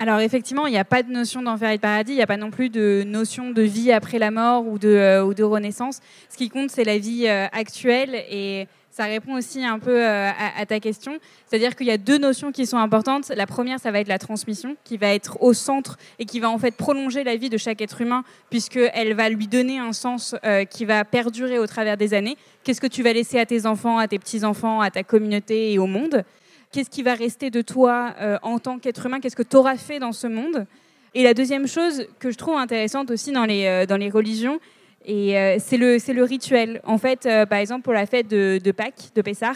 Alors effectivement, il n'y a pas de notion d'enfer et de paradis, il n'y a pas non plus de notion de vie après la mort ou de, euh, ou de renaissance. Ce qui compte, c'est la vie euh, actuelle et ça répond aussi un peu euh, à, ta question. C'est-à-dire qu'il y a deux notions qui sont importantes. La première, ça va être la transmission, qui va être au centre et qui va en fait prolonger la vie de chaque être humain, puisqu'elle va lui donner un sens euh, qui va perdurer au travers des années. Qu'est-ce que tu vas laisser à tes enfants, à tes petits-enfants, à ta communauté et au monde? Qu'est-ce qui va rester de toi euh, en tant qu'être humain? Qu'est-ce que tu auras fait dans ce monde? Et la deuxième chose que je trouve intéressante aussi dans les, dans les religions, et euh, c'est le, rituel. En fait, euh, par exemple, pour la fête de, de Pâques, de Pessah,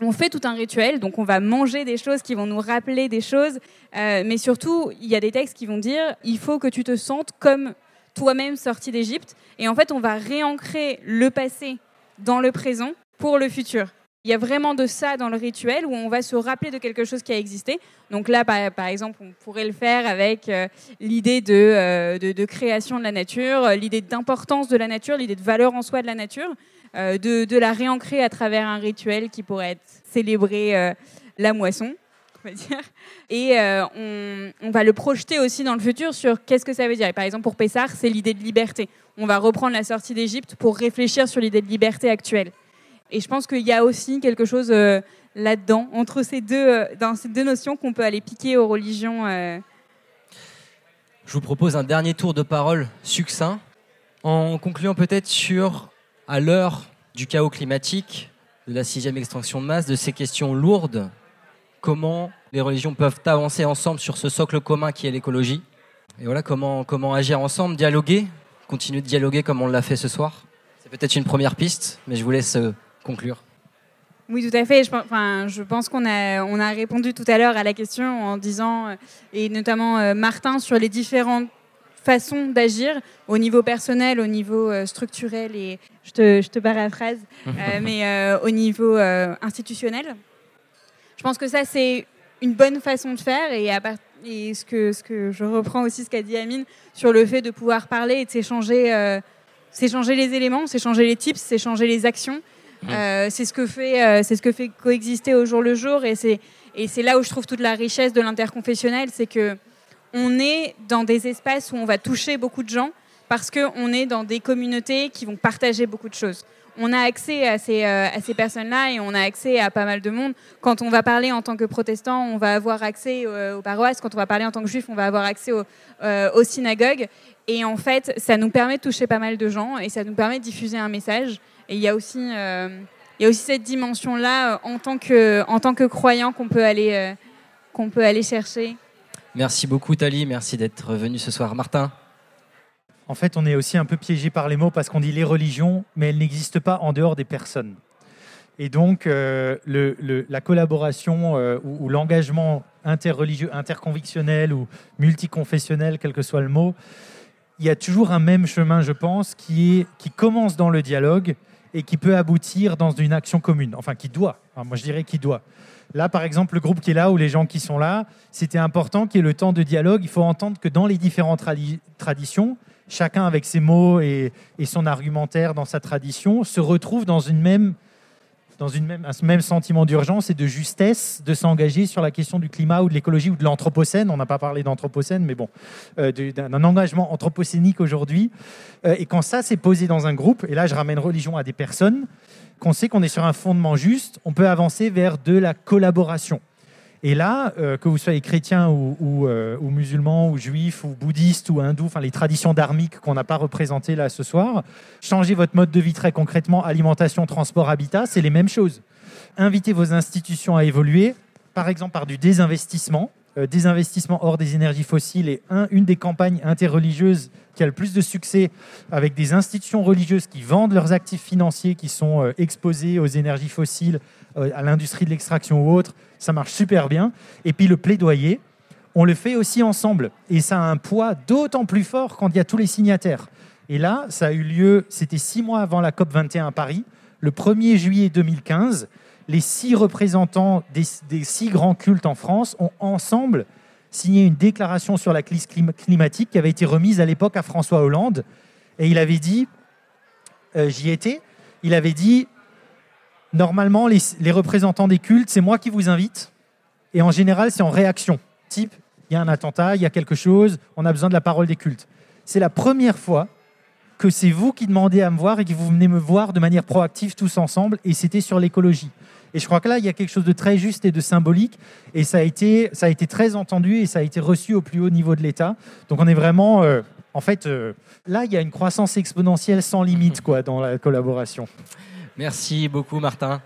on fait tout un rituel, donc on va manger des choses qui vont nous rappeler des choses, euh, mais surtout, il y a des textes qui vont dire il faut que tu te sentes comme toi-même sorti d'Égypte, et en fait, on va réancrer le passé dans le présent pour le futur. Il y a vraiment de ça dans le rituel où on va se rappeler de quelque chose qui a existé. Donc là, par, exemple, on pourrait le faire avec euh, l'idée de, euh, de, création de la nature, euh, l'idée d'importance de la nature, l'idée de valeur en soi de la nature, de, la réancrer à travers un rituel qui pourrait être célébrer la moisson. Et on, on va le projeter aussi dans le futur sur qu'est-ce que ça veut dire. Et par exemple, pour Pessar, c'est l'idée de liberté. On va reprendre la sortie d'Égypte pour réfléchir sur l'idée de liberté actuelle. Et je pense qu'il y a aussi quelque chose euh, là-dedans, entre ces deux, euh, dans ces deux notions qu'on peut aller piquer aux religions. euh. Je vous propose un dernier tour de parole succinct, en concluant peut-être sur, à l'heure du chaos climatique, de la sixième extinction de masse, de ces questions lourdes, comment les religions peuvent avancer ensemble sur ce socle commun qui est l'écologie? Et voilà, comment, comment agir ensemble, dialoguer, continuer de dialoguer comme on l'a fait ce soir. C'est peut-être une première piste, mais je vous laisse conclure. Oui, tout à fait. Je, pense- enfin, je pense qu'on a, on a répondu tout à l'heure à la question en disant, euh, et notamment euh, Martin, sur les différentes façons d'agir au niveau personnel, au niveau euh, structurel et je te, je te paraphrase, euh, mais euh, au niveau euh, institutionnel. Je pense que ça, c'est une bonne façon de faire et, à part- et ce, que, ce que je reprends aussi ce qu'a dit Amine sur le fait de pouvoir parler et de s'échanger s'échanger les éléments, s'échanger les tips, s'échanger les actions. Euh, c'est ce que fait euh, c'est ce que fait coexister au jour le jour et c'est et c'est là où je trouve toute la richesse de l'interconfessionnel, c'est que on est dans des espaces où on va toucher beaucoup de gens parce qu'on est dans des communautés qui vont partager beaucoup de choses. On a accès à ces, euh, ces personnes-là et on a accès à pas mal de monde. Quand on va parler en tant que protestant, on va avoir accès aux paroisses. Quand on va parler en tant que juif, on va avoir accès au- aux synagogues. Et en fait, ça nous permet de toucher pas mal de gens et ça nous permet de diffuser un message. Et il y a aussi, euh, il y a aussi cette dimension-là euh, en tant que, en tant que croyant qu'on peut aller, euh, qu'on peut aller chercher. Merci beaucoup, Tali. Merci d'être venu ce soir. Martin En fait, on est aussi un peu piégé par les mots parce qu'on dit les religions, mais elles n'existent pas en dehors des personnes. Et donc, euh, le- le- la collaboration euh, ou, ou l'engagement interreligieux, interconvictionnel ou multiconfessionnel, quel que soit le mot, il y a toujours un même chemin, je pense, qui, est, qui commence dans le dialogue et qui peut aboutir dans une action commune. Enfin, qui doit. Moi, je dirais qui doit. Là, par exemple, le groupe qui est là ou les gens qui sont là, c'était important qu'il y ait le temps de dialogue. Il faut entendre que dans les différentes tradi- traditions, chacun avec ses mots et son argumentaire dans sa tradition se retrouve dans une même dans même, un même sentiment d'urgence et de justesse de s'engager sur la question du climat ou de l'écologie ou de l'anthropocène. On n'a pas parlé d'anthropocène, mais bon, euh, d'un engagement anthropocénique aujourd'hui. Euh, et quand ça s'est posé dans un groupe, et là je ramène religion à des personnes, qu'on sait qu'on est sur un fondement juste, on peut avancer vers de la collaboration. Et là, euh, que vous soyez chrétien euh, ou musulman ou juif ou bouddhiste ou hindou, enfin les traditions dharmiques qu'on n'a pas représentées là ce soir, changez votre mode de vie très concrètement, alimentation, transport, habitat, c'est les mêmes choses. Invitez vos institutions à évoluer, par exemple par du désinvestissement. Euh, désinvestissement hors des énergies fossiles un- une des campagnes interreligieuses qui a le plus de succès avec des institutions religieuses qui vendent leurs actifs financiers qui sont exposés aux énergies fossiles, à l'industrie de l'extraction ou autre. Ça marche super bien. Et puis le plaidoyer, on le fait aussi ensemble. Et ça a un poids d'autant plus fort quand il y a tous les signataires. Et là, ça a eu lieu, c'était six mois avant la COP 21 à Paris, le 1er juillet 2015. Les six représentants des, six grands cultes en France ont ensemble signé une déclaration sur la crise clim- climatique qui avait été remise à l'époque à François Hollande. Et il avait dit, euh, j'y étais, il avait dit, normalement, les, les représentants des cultes, c'est moi qui vous invite. Et en général, c'est en réaction. Type, il y a un attentat, il y a quelque chose, on a besoin de la parole des cultes. C'est la première fois que c'est vous qui demandez à me voir et que vous venez me voir de manière proactive tous ensemble, et c'était sur l'écologie. Et je crois que là, il y a quelque chose de très juste et de symbolique, et ça a été, ça a été très entendu et ça a été reçu au plus haut niveau de l'État. Donc on est vraiment, euh, en fait, euh, là, il y a une croissance exponentielle sans limite quoi, dans la collaboration. Merci beaucoup, Martin.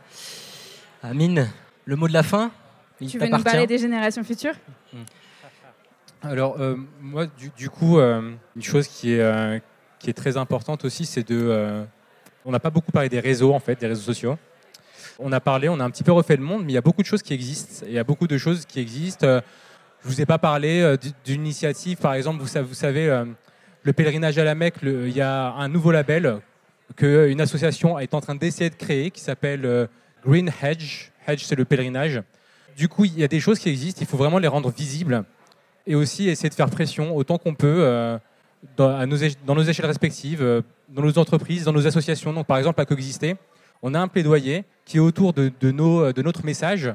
Amine, le mot de la fin il Tu veux nous parler des générations futures Alors, euh, moi, du, du coup, euh, une chose qui est, euh, qui est très importante aussi, c'est de. euh, on n'a pas beaucoup parlé des réseaux, en fait, des réseaux sociaux. On a parlé, on a un petit peu refait le monde, mais il y a beaucoup de choses qui existent. Il y a beaucoup de choses qui existent. Je vous ai pas parlé d'une initiative, par exemple, vous savez, vous savez le pèlerinage à la Mecque, le- il y a un nouveau label qu'une association est en train d'essayer de créer qui s'appelle euh, Green Hedge. Hedge, c'est le pèlerinage. Du coup, il y a des choses qui existent, il faut vraiment les rendre visibles et aussi essayer de faire pression autant qu'on peut euh, dans, nos échelles respectives, euh, dans nos entreprises, dans nos associations. Donc, par exemple, à Coexister, on a un plaidoyer qui est autour de, de nos, de notre message.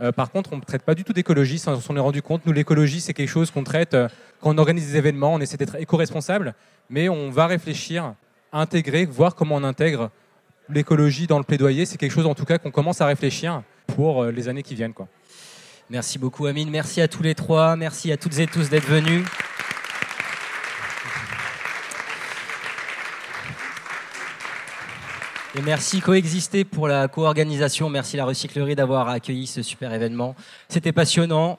Euh, par contre, on ne traite pas du tout d'écologie, on s'en est rendu compte. Nous, l'écologie, c'est quelque chose qu'on traite euh, quand on organise des événements, on essaie d'être éco-responsable, mais on va réfléchir, intégrer, voir comment on intègre l'écologie dans le plaidoyer. C'est quelque chose, en tout cas, qu'on commence à réfléchir pour euh, les années qui viennent. Quoi. Merci beaucoup, Amine. Merci à tous les trois. Merci à toutes et tous d'être venus. Et merci Coexister pour la co-organisation. Merci la recyclerie d'avoir accueilli ce super événement. C'était passionnant.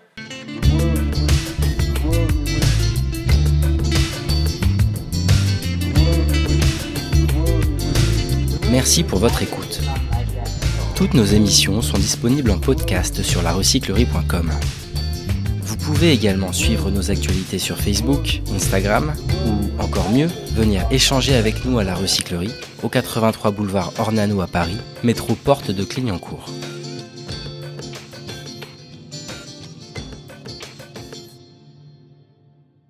Merci pour votre écoute. Toutes nos émissions sont disponibles en podcast sur larecyclerie.com. Vous pouvez également suivre nos actualités sur Facebook, Instagram ou encore mieux, venir échanger avec nous à la recyclerie au 83 boulevard Ornano à Paris, métro porte de Clignancourt.